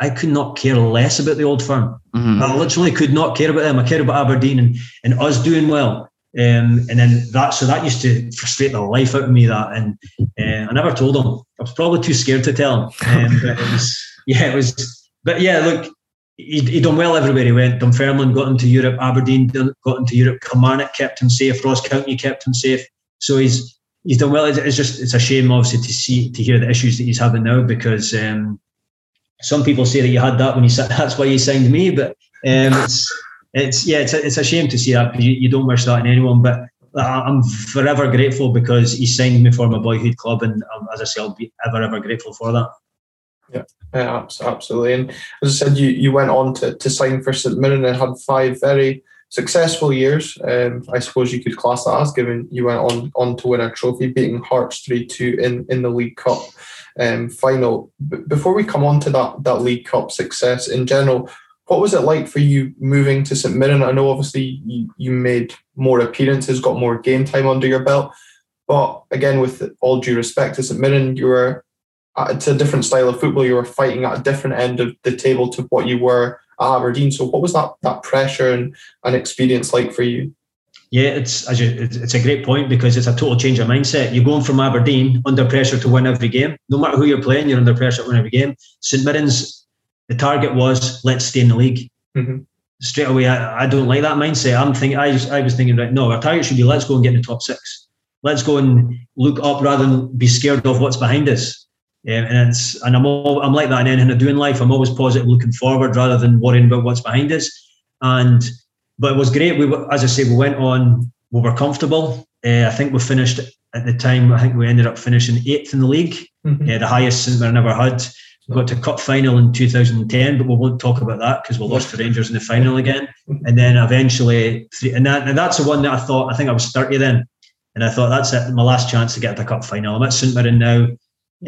Speaker 3: I could not care less about the old firm. Mm-hmm. I literally could not care about them. I care about Aberdeen and, and us doing well. Um, and then that, so that used to frustrate the life out of me. That, and uh, I never told him. I was probably too scared to tell him. Um, but it was, [LAUGHS] yeah, it was but yeah, look, he, he done well everywhere he went. Dunfermline got into Europe, Aberdeen got into Europe, Kilmarnock kept him safe, Ross County kept him safe. So he's he's done well. It's just it's a shame, obviously, to see to hear the issues that he's having now because um, some people say that you had that when you said [LAUGHS] that's why you signed me, but um, it's it's yeah, it's a, it's a shame to see that because you, you don't wish that in anyone. But I'm forever grateful because he signed me for my boyhood club, and um, as I say, I'll be ever ever grateful for that.
Speaker 2: Yeah, yeah, absolutely. And as I said, you, you went on to, to sign for St Mirren and had five very successful years. Um, I suppose you could class that as given you went on on to win a trophy, beating Hearts three two in in the League Cup um, final. B- before we come on to that that League Cup success in general, what was it like for you moving to St Mirren? I know obviously you, you made more appearances, got more game time under your belt, but again, with all due respect to St Mirren, you were it's a different style of football. You were fighting at a different end of the table to what you were at Aberdeen. So, what was that that pressure and, and experience like for you?
Speaker 3: Yeah, it's it's a great point because it's a total change of mindset. You're going from Aberdeen under pressure to win every game. No matter who you're playing, you're under pressure to win every game. St Mirren's the target was let's stay in the league. Mm-hmm. Straight away, I, I don't like that mindset. I'm thinking I, I was thinking right, no, our target should be let's go and get in the top six. Let's go and look up rather than be scared of what's behind us. Um, and it's and I'm all, I'm like that in anything I do in life. I'm always positive, looking forward rather than worrying about what's behind us. And but it was great. We as I say, we went on. We were comfortable. Uh, I think we finished at the time. I think we ended up finishing eighth in the league, mm-hmm. uh, the highest St Mirren ever had. We got to cup final in 2010, but we won't talk about that because we lost to Rangers in the final again. And then eventually, and, that, and that's the one that I thought. I think I was 30 then, and I thought that's it, my last chance to get to the cup final. I'm at St Mirren now.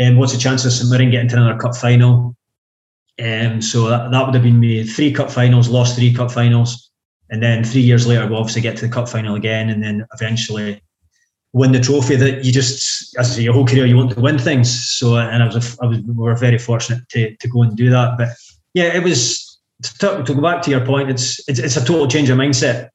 Speaker 3: Um, what's the chance of St Mirren getting to another cup final? Um, so that, that would have been me three cup finals, lost three cup finals, and then three years later we'll obviously get to the cup final again, and then eventually win the trophy that you just as I say, your whole career you want to win things. So and I was I was we were very fortunate to to go and do that. But yeah, it was to, to go back to your point. It's, it's it's a total change of mindset.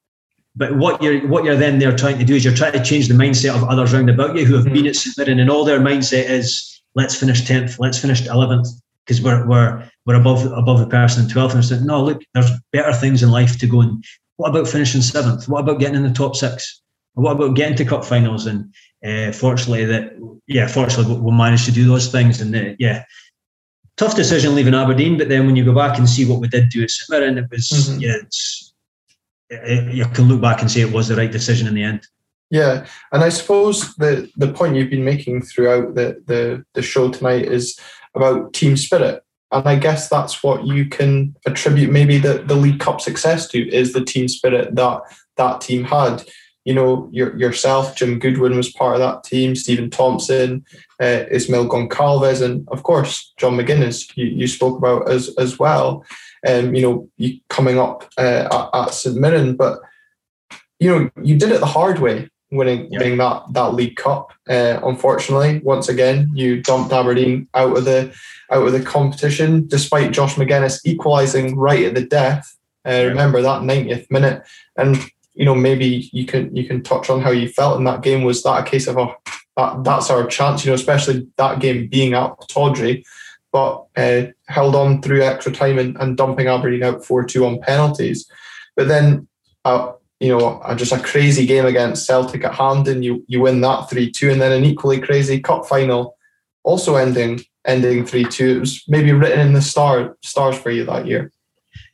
Speaker 3: But what you're what you're then there trying to do is you're trying to change the mindset of others around about you who have mm. been at St and all their mindset is let's finish 10th, let's finish 11th, because we're, we're, we're above, above the person in 12th. And I said, no, look, there's better things in life to go and what about finishing seventh? What about getting in the top six? What about getting to cup finals? And uh, fortunately, that yeah, fortunately we managed to do those things, and uh, yeah, tough decision leaving Aberdeen. But then when you go back and see what we did do at St Mirren, it was mm-hmm. yeah, it's it, you can look back and say it was the right decision in the end.
Speaker 2: Yeah, and I suppose the the point you've been making throughout the the, the show tonight is about team spirit. And I guess that's what you can attribute maybe the, the League Cup success to is the team spirit that that team had. You know, your, yourself, Jim Goodwin was part of that team, Stephen Thompson, uh, Ismail Goncalves, and of course, John McGuinness, you, you spoke about as, as well. Um, you know, you coming up uh, at, at St Mirren, but you know, you did it the hard way winning yeah. winning that that League Cup. Uh, unfortunately, once again, you dumped Aberdeen out of the out of the competition, despite Josh Magennis equalising right at the death. Uh. Remember that 90th minute, and you know maybe you can you can touch on how you felt in that game. Was that a case of oh, that that's our chance? You know, especially that game being at Pittodrie, but uh, held on through extra time and, and dumping Aberdeen out four two on penalties. But then uh, you know, just a crazy game against Celtic at Hampden. You you win that three two, and then an equally crazy cup final, also ending ending three two. It was maybe written in the star stars for you that year.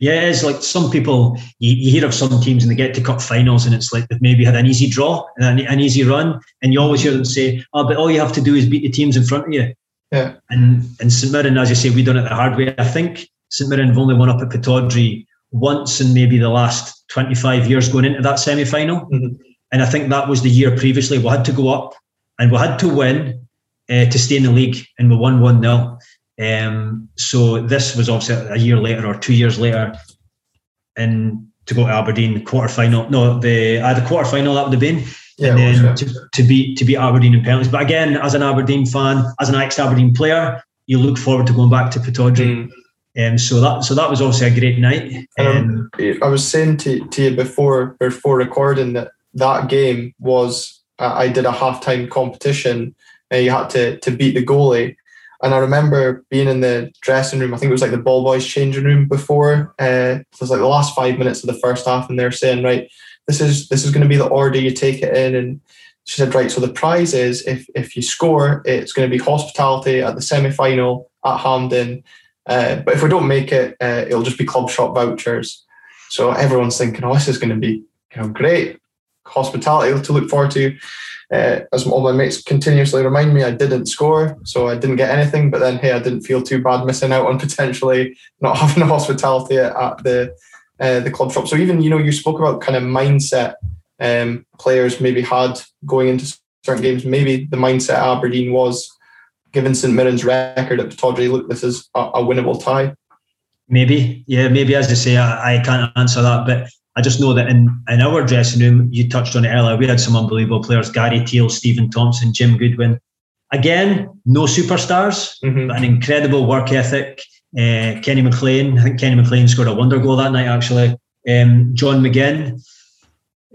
Speaker 3: Yeah, it's like some people you, you, hear of some teams and they get to cup finals and it's like they've maybe had an easy draw and an, an, easy run, and you always hear them say, "Oh, but all you have to do is beat the teams in front of you."
Speaker 2: Yeah.
Speaker 3: And and St Mirren, as you say, we done it the hard way. I think St Mirren have only won up at Pittodrie once in maybe the last 25 years going into that semi final. Mm-hmm. And I think that was the year previously. We had to go up and we had to win uh, to stay in the league, and we won 1 0. Um, so this was obviously a year later or two years later. And to go to Aberdeen quarter final, no, the uh, the quarter final that would have been. Yeah, and then was, yeah. to, to beat to beat Aberdeen in penalties. But again, as an Aberdeen fan, as an ex Aberdeen player, you look forward to going back to Pittodrie. Mm um, so that so that was also a great night.
Speaker 2: Um, I was saying to, to you before before recording that that game was uh, I did a halftime competition and you had to to beat the goalie. And I remember being in the dressing room. I think it was like the ball boys changing room before. Uh, it was like the last five minutes of the first half, and they're saying, "Right, this is this is going to be the order you take it in." And she said, "Right, so the prize is if if you score, it's going to be hospitality at the semi final at Hampden, uh, but if we don't make it, uh, it'll just be club shop vouchers. So everyone's thinking, oh, this is going to be you know great hospitality to look forward to. Uh, as all my mates continuously remind me, I didn't score, so I didn't get anything. But then, hey, I didn't feel too bad missing out on [LAUGHS] potentially not having a hospitality at, the uh, the club shop. So even you know, you spoke about kind of mindset um, players maybe had going into certain games. Maybe the mindset Aberdeen was given St Mirren's record at Pittodrie, look, this is a, a, winnable tie?
Speaker 3: Maybe, yeah, maybe as I say, I, I, can't answer that, but I just know that in, in our dressing room, you touched on it earlier, we had some unbelievable players Gary Teale, Stephen Thompson, Jim Goodwin. Again, no superstars, mm-hmm. but an incredible work ethic. Uh, Kenny McLean, I think Kenny McLean scored a wonder goal that night, actually. Um, John McGinn,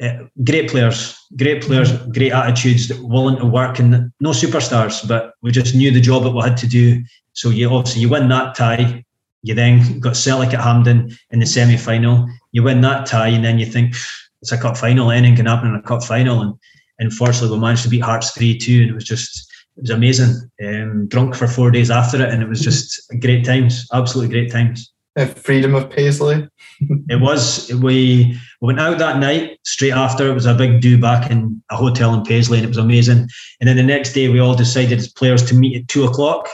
Speaker 3: uh, great players, great players, great attitudes, willing to work, and no superstars, but we just knew the job that we had to do. So you obviously you win that tie, you then got Celtic at Hampden in the semi final. You win that tie, and then you think it's a cup final. Anything can happen in a cup final, and unfortunately we managed to beat Hearts three two, and it was just it was amazing. Um, drunk for four days after it, and it was just great times, absolutely great times.
Speaker 2: freedom of Paisley. [LAUGHS]
Speaker 3: it was we we went out that night straight after. It was a big do back in a hotel in Paisley, and it was amazing. And then the next day, we all decided as players to meet at two o'clock.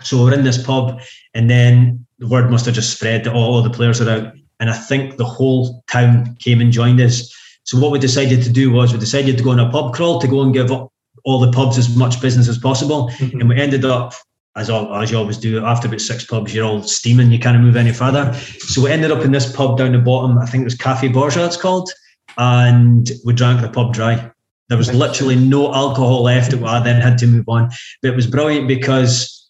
Speaker 3: So we're in this pub, and then the word must have just spread that all the players are out. And I think the whole town came and joined us. So what we decided to do was we decided to go on a pub crawl to go and give up all the pubs as much business as possible. Mm-hmm. And we ended up as, all, as you always do, after about six pubs, you're all steaming, you can't move any further. So we ended up in this pub down the bottom, I think it was Cafe Borgia, it's called, and we drank the pub dry. There was literally no alcohol left. I then had to move on. But it was brilliant because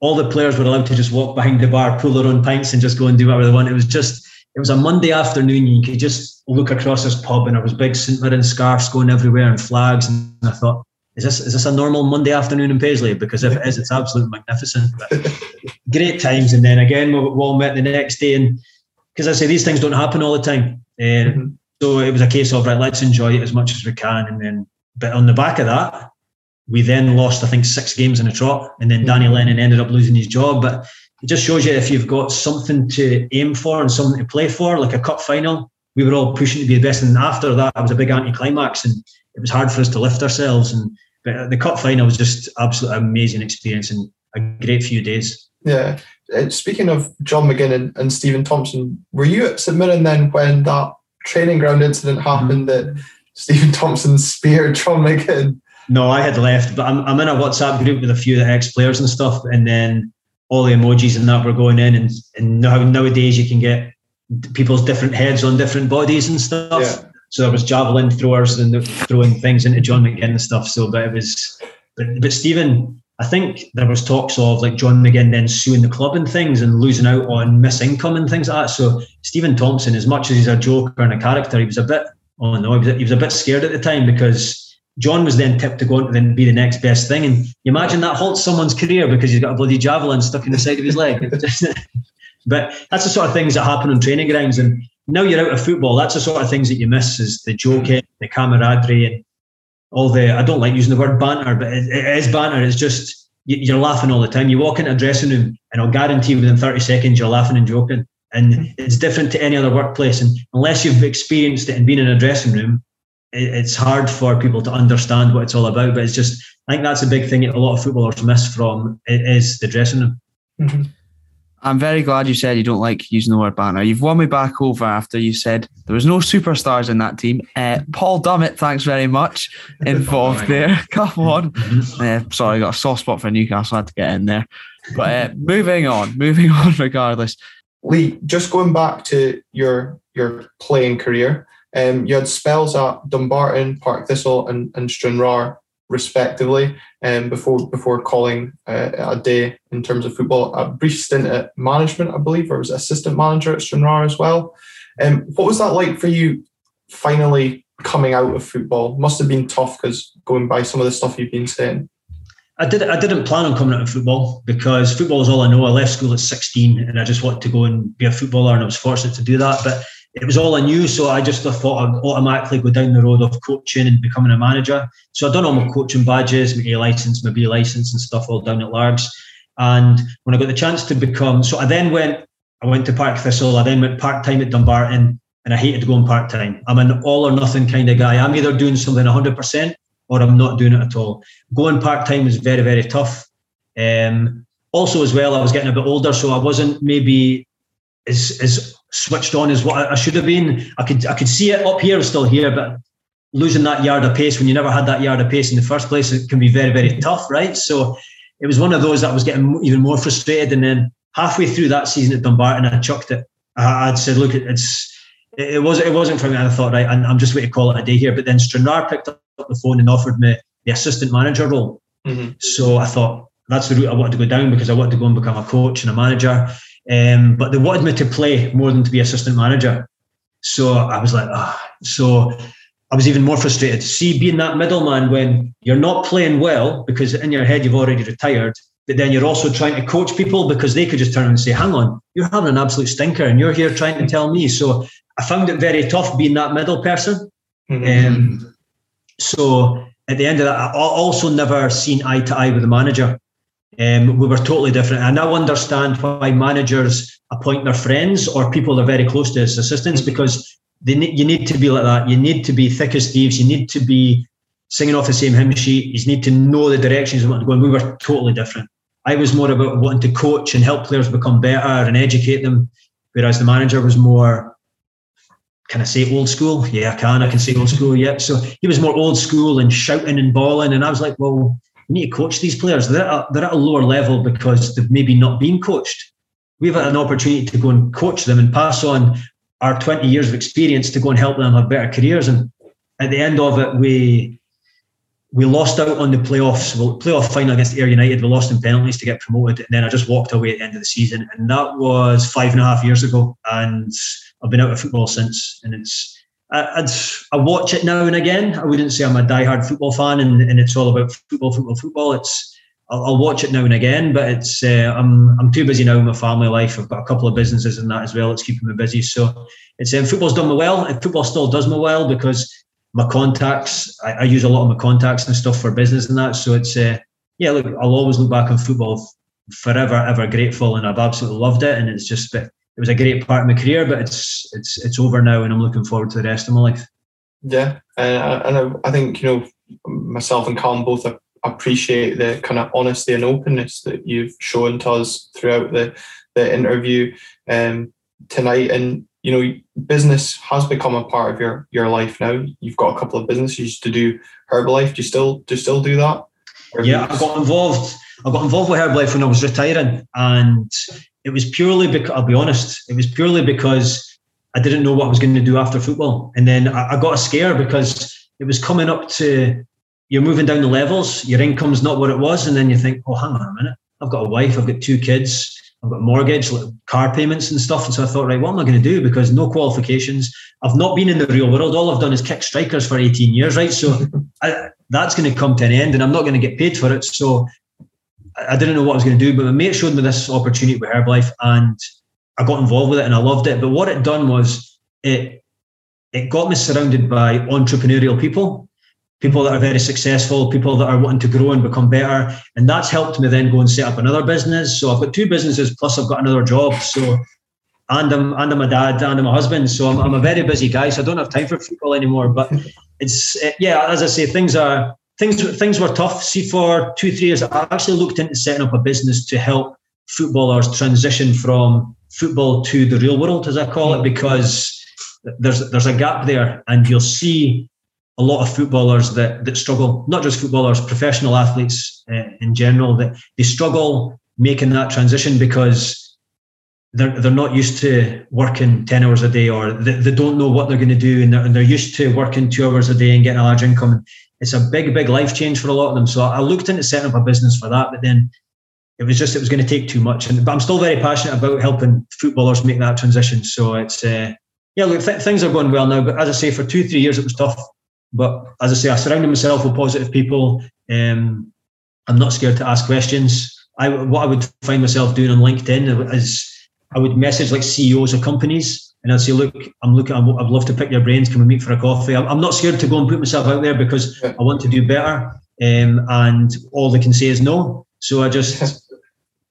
Speaker 3: all the players were allowed to just walk behind the bar, pull their own pints, and just go and do whatever they want. It was just, it was a Monday afternoon. You could just look across this pub, and there was big St Mirren scarves going everywhere and flags. And I thought, is this is this a normal Monday afternoon in Paisley? Because if it is, it's absolutely magnificent. But great times, and then again we, we all met the next day, and because I say these things don't happen all the time, uh, mm-hmm. so it was a case of right, let's enjoy it as much as we can, and then but on the back of that, we then lost, I think, six games in a trot, and then Danny Lennon ended up losing his job. But it just shows you if you've got something to aim for and something to play for, like a cup final. We were all pushing to be the best, and after that, it was a big anti-climax, and it was hard for us to lift ourselves. And but the cup final was just absolutely amazing experience and a great few days.
Speaker 2: Yeah. Uh, speaking of John McGinn and, and Stephen Thompson, were you at St Mirren then when that training ground incident happened mm-hmm. that Stephen Thompson [LAUGHS] speared John McGinn?
Speaker 3: No, I had left, but I'm, I'm in a WhatsApp group with a few ex players and stuff, and then all the emojis and that were going in, and, and now, nowadays you can get people's different heads on different bodies and stuff. Yeah. So there was javelin throwers and throwing things into John McGinn and stuff. So, but it was, but, but Stephen, I think there was talks of like John McGinn then suing the club and things and losing out on miss income and things like that. So Stephen Thompson, as much as he's a joker and a character, he was a bit, oh no, he was, he was a bit scared at the time because John was then tipped to go on to then be the next best thing. And you imagine that halts someone's career because he's got a bloody javelin stuck in the side of his leg. [LAUGHS] but that's the sort of things that happen on training grounds. And now you're out of football. That's the sort of things that you miss is the joking, the camaraderie, and all the. I don't like using the word banter, but it, it is banter. It's just you're laughing all the time. You walk into a dressing room, and I'll guarantee within 30 seconds you're laughing and joking. And it's different to any other workplace. And unless you've experienced it and been in a dressing room, it's hard for people to understand what it's all about. But it's just, I think that's a big thing that a lot of footballers miss from is the dressing room.
Speaker 1: Mm-hmm. I'm very glad you said you don't like using the word banner. You've won me back over after you said there was no superstars in that team. Uh, Paul Dummett, thanks very much, [LAUGHS] involved there. [LAUGHS] Come on. Uh, sorry, I got a soft spot for Newcastle. I had to get in there. But uh, moving on, [LAUGHS] moving on regardless.
Speaker 2: Lee, just going back to your your playing career, um, you had spells at Dumbarton, Partick Thistle, and, and Stranraer, respectively, um, before before calling uh, a day in terms of football. A brief stint at management, I believe, or was assistant manager at Stranraer as well. Um, what was that like for you? Finally coming out of football must have been tough because going by some of the stuff you've been saying.
Speaker 3: I did. I didn't plan on coming out of football because football is all I know. I left school at 16 and I just wanted to go and be a footballer, and I was fortunate to do that. But it was all I knew, so I just thought I'd automatically go down the road of coaching and becoming a manager. So I'd done all my coaching badges, my A license, my B license, and stuff all down at Largs. And when I got the chance to become, so I then went, I went to Partick Thistle. I then went part time at Dumbarton, and I hated going part time. I'm an all or nothing kind of guy. I'm either doing something 100 percent or I'm not doing it at all. Going part time was very very tough. Um, also, as well, I was getting a bit older, so I wasn't maybe as as switched on as what I should have been. I could I could see it up here, still here, but losing that yard of pace when you never had that yard of pace in the first place, it can be very very tough, right? So it was one of those that was getting even more frustrated, and then halfway through that season at Dumbarton, I chucked it. I, would said, look, it's it was it wasn't for me. I thought, right, I'm just waiting to call it a day here. But then Stranraer picked up the phone and offered me the assistant manager role. Mm-hmm. So I thought that's the route I wanted to go down because I wanted to go and become a coach and a manager. Um, but they wanted me to play more than to be assistant manager. So I was like, ah. So I was even more frustrated to see being that middleman when you're not playing well because in your head you've already retired, but then you're also trying to coach people because they could just turn and say, hang on, you're having an absolute stinker and you're here trying to tell me. So I found it very tough being that middle person. Mm-hmm. Um, so at the end of that, I also never seen eye to eye with the manager. Um, we were totally different. And I now understand why managers appoint their friends or people they're very close to as assistants mm. because they ne- you need to be like that. You need to be thick as thieves. You need to be singing off the same hymn sheet. You need to know the directions you want to go. And we were totally different. I was more about wanting to coach and help players become better and educate them, whereas the manager was more. Can I say old school? Yeah, I can. I can say old school. Yeah. So he was more old school and shouting and bawling, and I was like, well you need to coach these players. They're at, a, they're at a lower level because they've maybe not been coached. We've had an opportunity to go and coach them and pass on our 20 years of experience to go and help them have better careers. And at the end of it, we we lost out on the playoffs, well, playoff final against Ayr United. We lost in penalties to get promoted, and then I just walked away at the end of the season, and that was five and a half years ago. And I've been out of football since, and it's I, I watch it now and again. I wouldn't say I'm a die-hard football fan, and, and it's all about football, football, football. It's I'll, I'll watch it now and again, but it's uh, I'm I'm too busy now with my family life. I've got a couple of businesses and that as well. It's keeping me busy. So it's um, football's done me well. Football still does me well because my contacts. I, I, use a lot of my contacts and stuff for business and that. So it's uh, yeah. Look, I'll always look back on football forever, ever grateful, and I've absolutely loved it. And it's just it was a great part of my career, but it's it's it's over now, and I'm looking forward to the rest of my life.
Speaker 2: Yeah, uh, and I, I think you know myself and Callum both appreciate the kind of honesty and openness that you've shown to us throughout the the interview um, tonight. And you know, business has become a part of your your life now. You've got a couple of businesses to do Herbalife. Do you still do you still do that?
Speaker 3: Yeah, I got involved. I got involved with Herbalife when I was retiring, and it was purely because I'll be honest, it was purely because I didn't know what I was going to do after football, and then I, I got a scare because it was coming up to you're moving down the levels, your income's not what it was, and then you think, oh, hang on a minute, I've got a wife, I've got two kids, I've got mortgage, car payments and stuff. And so I thought, right, what am I going to do? Because no qualifications. I've not been in the real world. All I've done is kick strikers for 18 years, right? So [LAUGHS] I, that's going to come to an end and I'm not going to get paid for it. So I didn't know what I was going to do, but my mate showed me this opportunity with Herbalife and I got involved with it and I loved it. But what it done was it it got me surrounded by entrepreneurial people people that are very successful, people that are wanting to grow and become better. And that's helped me then go and set up another business. So I've got two businesses plus I've got another job. So and I'm and I'm a dad and I'm a husband. So I'm, I'm a very busy guy. So I don't have time for football anymore. But it's yeah, as I say, things are things things were tough. See, for two three years, I actually looked into setting up a business to help footballers transition from football to the real world, as I call it, because there's there's a gap there, and you'll see a lot of footballers that that struggle, not just footballers, professional athletes uh, in general, that they struggle making that transition because they're they're not used to working ten hours a day, or they, they don't know what they're going to do, and they're, and they're used to working two hours a day and getting a large income. It's a big, big life change for a lot of them. So I looked into setting up a business for that, but then it was just it was going to take too much. And but I'm still very passionate about helping footballers make that transition. So it's uh, yeah, look, th- things are going well now. But as I say, for two, three years it was tough. But as I say, I surrounded myself with positive people. Um, I'm not scared to ask questions. I what I would find myself doing on LinkedIn is I would message like CEOs of companies and I'd say, look, I'm looking, I'd love to pick your brains. Can we meet for a coffee? I'm not scared to go and put myself out there because I want to do better. Um, and all they can say is no. So I just, [LAUGHS]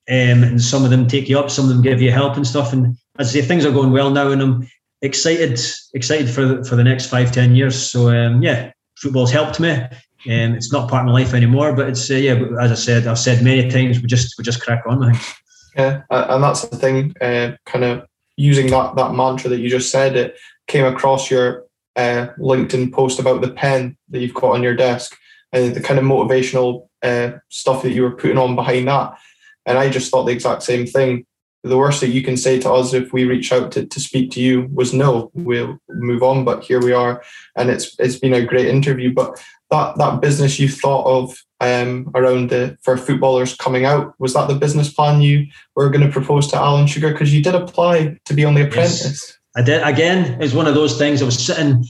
Speaker 3: um, and some of them take you up, some of them give you help and stuff. And as I say, things are going well now, and I'm excited excited for the, for the next five ten years. So um, yeah, football's helped me. Um, it's not part of my life anymore, but it's uh, yeah. As I said, I've said many times, we just we just crack on. I think.
Speaker 2: Yeah, and that's the thing. Uh, kind of using that that mantra that you just said. It came across your uh, LinkedIn post about the pen that you've got on your desk and the kind of motivational uh, stuff that you were putting on behind that. And I just thought the exact same thing the worst that you can say to us if we reach out to, to speak to you was no we'll move on but here we are and it's it's been a great interview but that that business you thought of um, around the for footballers coming out was that the business plan you were going to propose to alan sugar because you did apply to be on the apprentice yes,
Speaker 3: i did again it's one of those things i was sitting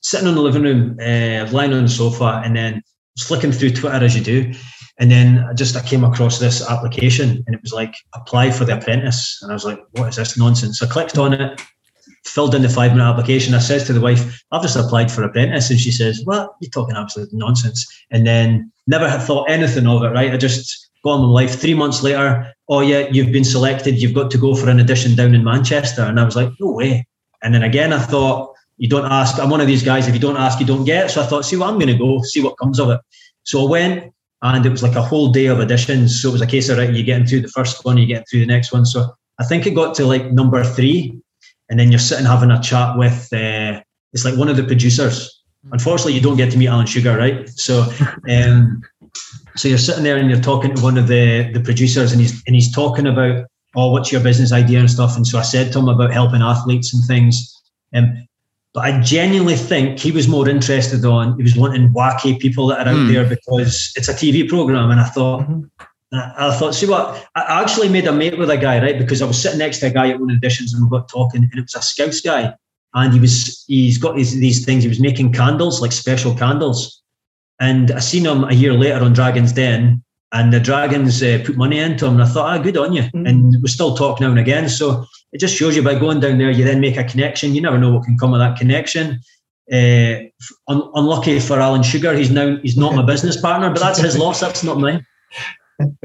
Speaker 3: sitting in the living room uh, lying on the sofa and then flicking through twitter as you do and then I just I came across this application and it was like apply for the apprentice. And I was like, what is this nonsense? I clicked on it, filled in the five minute application. I says to the wife, I've just applied for apprentice. And she says, What? You're talking absolute nonsense. And then never had thought anything of it, right? I just got on with life. Three months later, oh yeah, you've been selected, you've got to go for an audition down in Manchester. And I was like, No way. And then again I thought, you don't ask. I'm one of these guys, if you don't ask, you don't get. So I thought, see what I'm gonna go, see what comes of it. So I went, and it was like a whole day of auditions. So it was a case of right, you getting through the first one, you get through the next one. So I think it got to like number three, and then you're sitting having a chat with uh, it's like one of the producers. Unfortunately, you don't get to meet Alan Sugar, right? So, [LAUGHS] um, so you're sitting there and you're talking to one of the the producers, and he's and he's talking about oh, what's your business idea and stuff. And so I said to him about helping athletes and things. Um, but I genuinely think he was more interested on, he was wanting wacky people that are out mm. there because it's a TV program. And I thought, mm-hmm. I thought, see what? I actually made a mate with a guy, right? Because I was sitting next to a guy at one of the auditions and we got talking, and it was a Scouts guy. And he was, he's got these, these things, he was making candles, like special candles. And I seen him a year later on Dragon's Den, and the Dragons uh, put money into him. And I thought, ah, good on you. Mm-hmm. And we still talk now and again. So it just shows you by going down there, you then make a connection. You never know what can come of that connection. Uh, un- unlucky for Alan Sugar, he's now he's not my [LAUGHS] business partner, but that's his loss. That's not mine. [LAUGHS]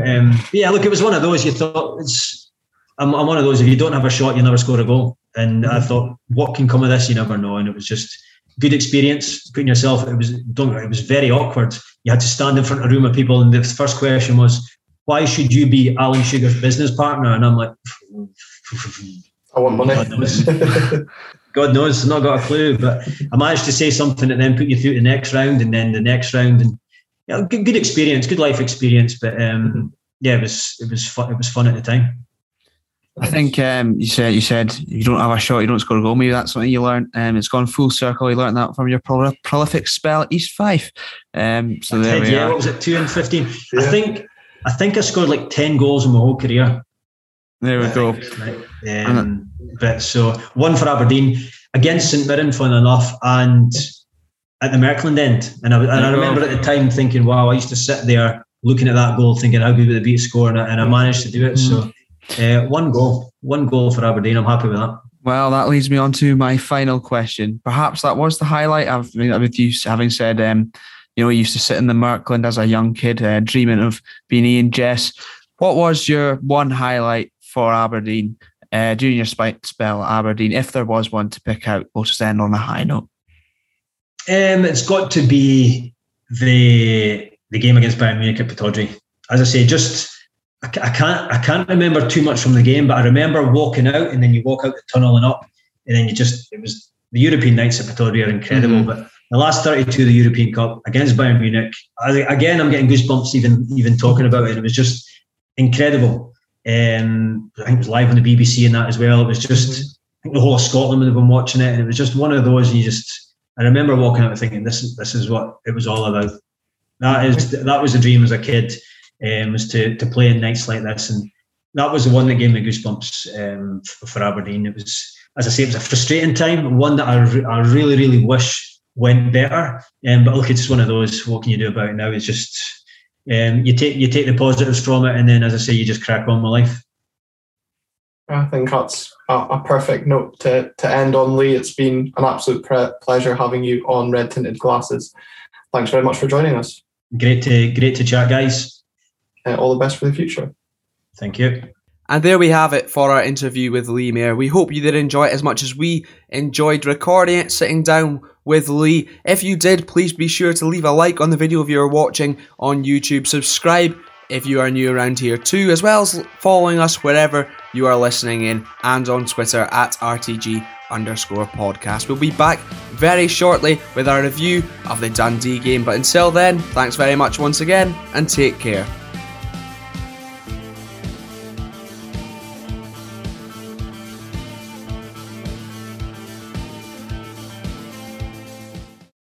Speaker 3: Um, yeah, look, it was one of those. You thought it's. I'm, I'm, one of those. If you don't have a shot, you never score a goal. And I thought, what can come of this? You never know. And it was just good experience. Putting yourself, it was don't. It was very awkward. You had to stand in front of a room of people, and the first question was, "Why should you be Alan Sugar's business partner?" And I'm like, [LAUGHS]
Speaker 2: "I want money."
Speaker 3: God knows. [LAUGHS] God knows, not got a clue. But I managed to say something and then put you through the next round, and then the next round, and yeah, good, good experience, good life experience. But um, yeah, it was it was fun. It was fun at the time.
Speaker 1: I think um, you said you said you don't have a shot, you don't score a goal. Maybe that's something you learned. Um, it's gone full circle. You learned that from your prolific spell at East Fife. Um, so there we
Speaker 3: yeah,
Speaker 1: are.
Speaker 3: what was it? Two and fifteen. Yeah. I think I think I scored like ten goals in my whole career.
Speaker 1: There we go.
Speaker 3: Um, but so one for Aberdeen against St Mirren, fun enough, and at the Merkland end. And I, and I remember at the time thinking, wow, I used to sit there looking at that goal, thinking how good would it be to score, and I, and I managed to do it. So uh, one goal, one goal for Aberdeen. I'm happy with that.
Speaker 1: Well, that leads me on to my final question. Perhaps that was the highlight. I've with you having said, um, you know, you used to sit in the Merkland as a young kid, uh, dreaming of being Eoin Jess. What was your one highlight for Aberdeen uh, during your spell at Aberdeen, if there was one to pick out? We'll just end on a high note.
Speaker 3: Um, it's got to be the the game against Bayern Munich at Pittodrie. As I say, just I, I, can't I can't remember too much from the game, but I remember walking out and then you walk out the tunnel and up, and then you just it was the European nights at Pittodrie are incredible. Mm-hmm. But the last 32 of the European Cup against Bayern Munich, I, again I'm getting goosebumps even even talking about it. It was just incredible. Um, I think it was live on the BBC and that as well. It was just mm-hmm. I think the whole of Scotland would have been watching it, and it was just one of those you just I remember walking out thinking, "This this is what it was all about." That is that was a dream as a kid, um, was to to play in nights like this, and that was the one that gave me goosebumps um, for, Aberdeen. It was, as I say, it was a frustrating time, one that I, re- I really really wish went better. Um, but look, it's just one of those. What can you do about it now? It's just um, you take you take the positives from it, and then, as I say, you just crack on with life.
Speaker 2: I think that's a, a, perfect note to, to end on, Lee. It's been an absolute pre- pleasure having you on Red Tinted Glasses. Thanks very much for joining us.
Speaker 3: Great to great to chat, guys.
Speaker 2: Uh, all the best for the future.
Speaker 3: Thank you.
Speaker 1: And there we have it for our interview with Lee Mair. We hope you did enjoy it as much as we enjoyed recording it, sitting down with Lee. If you did, please be sure to leave a like on the video if you're watching on YouTube. Subscribe if you are new around here too, as well as following us wherever you are listening in and on Twitter at RTG underscore podcast. We'll be back very shortly with our review of the Dundee game. But until then, thanks very much once again and take care.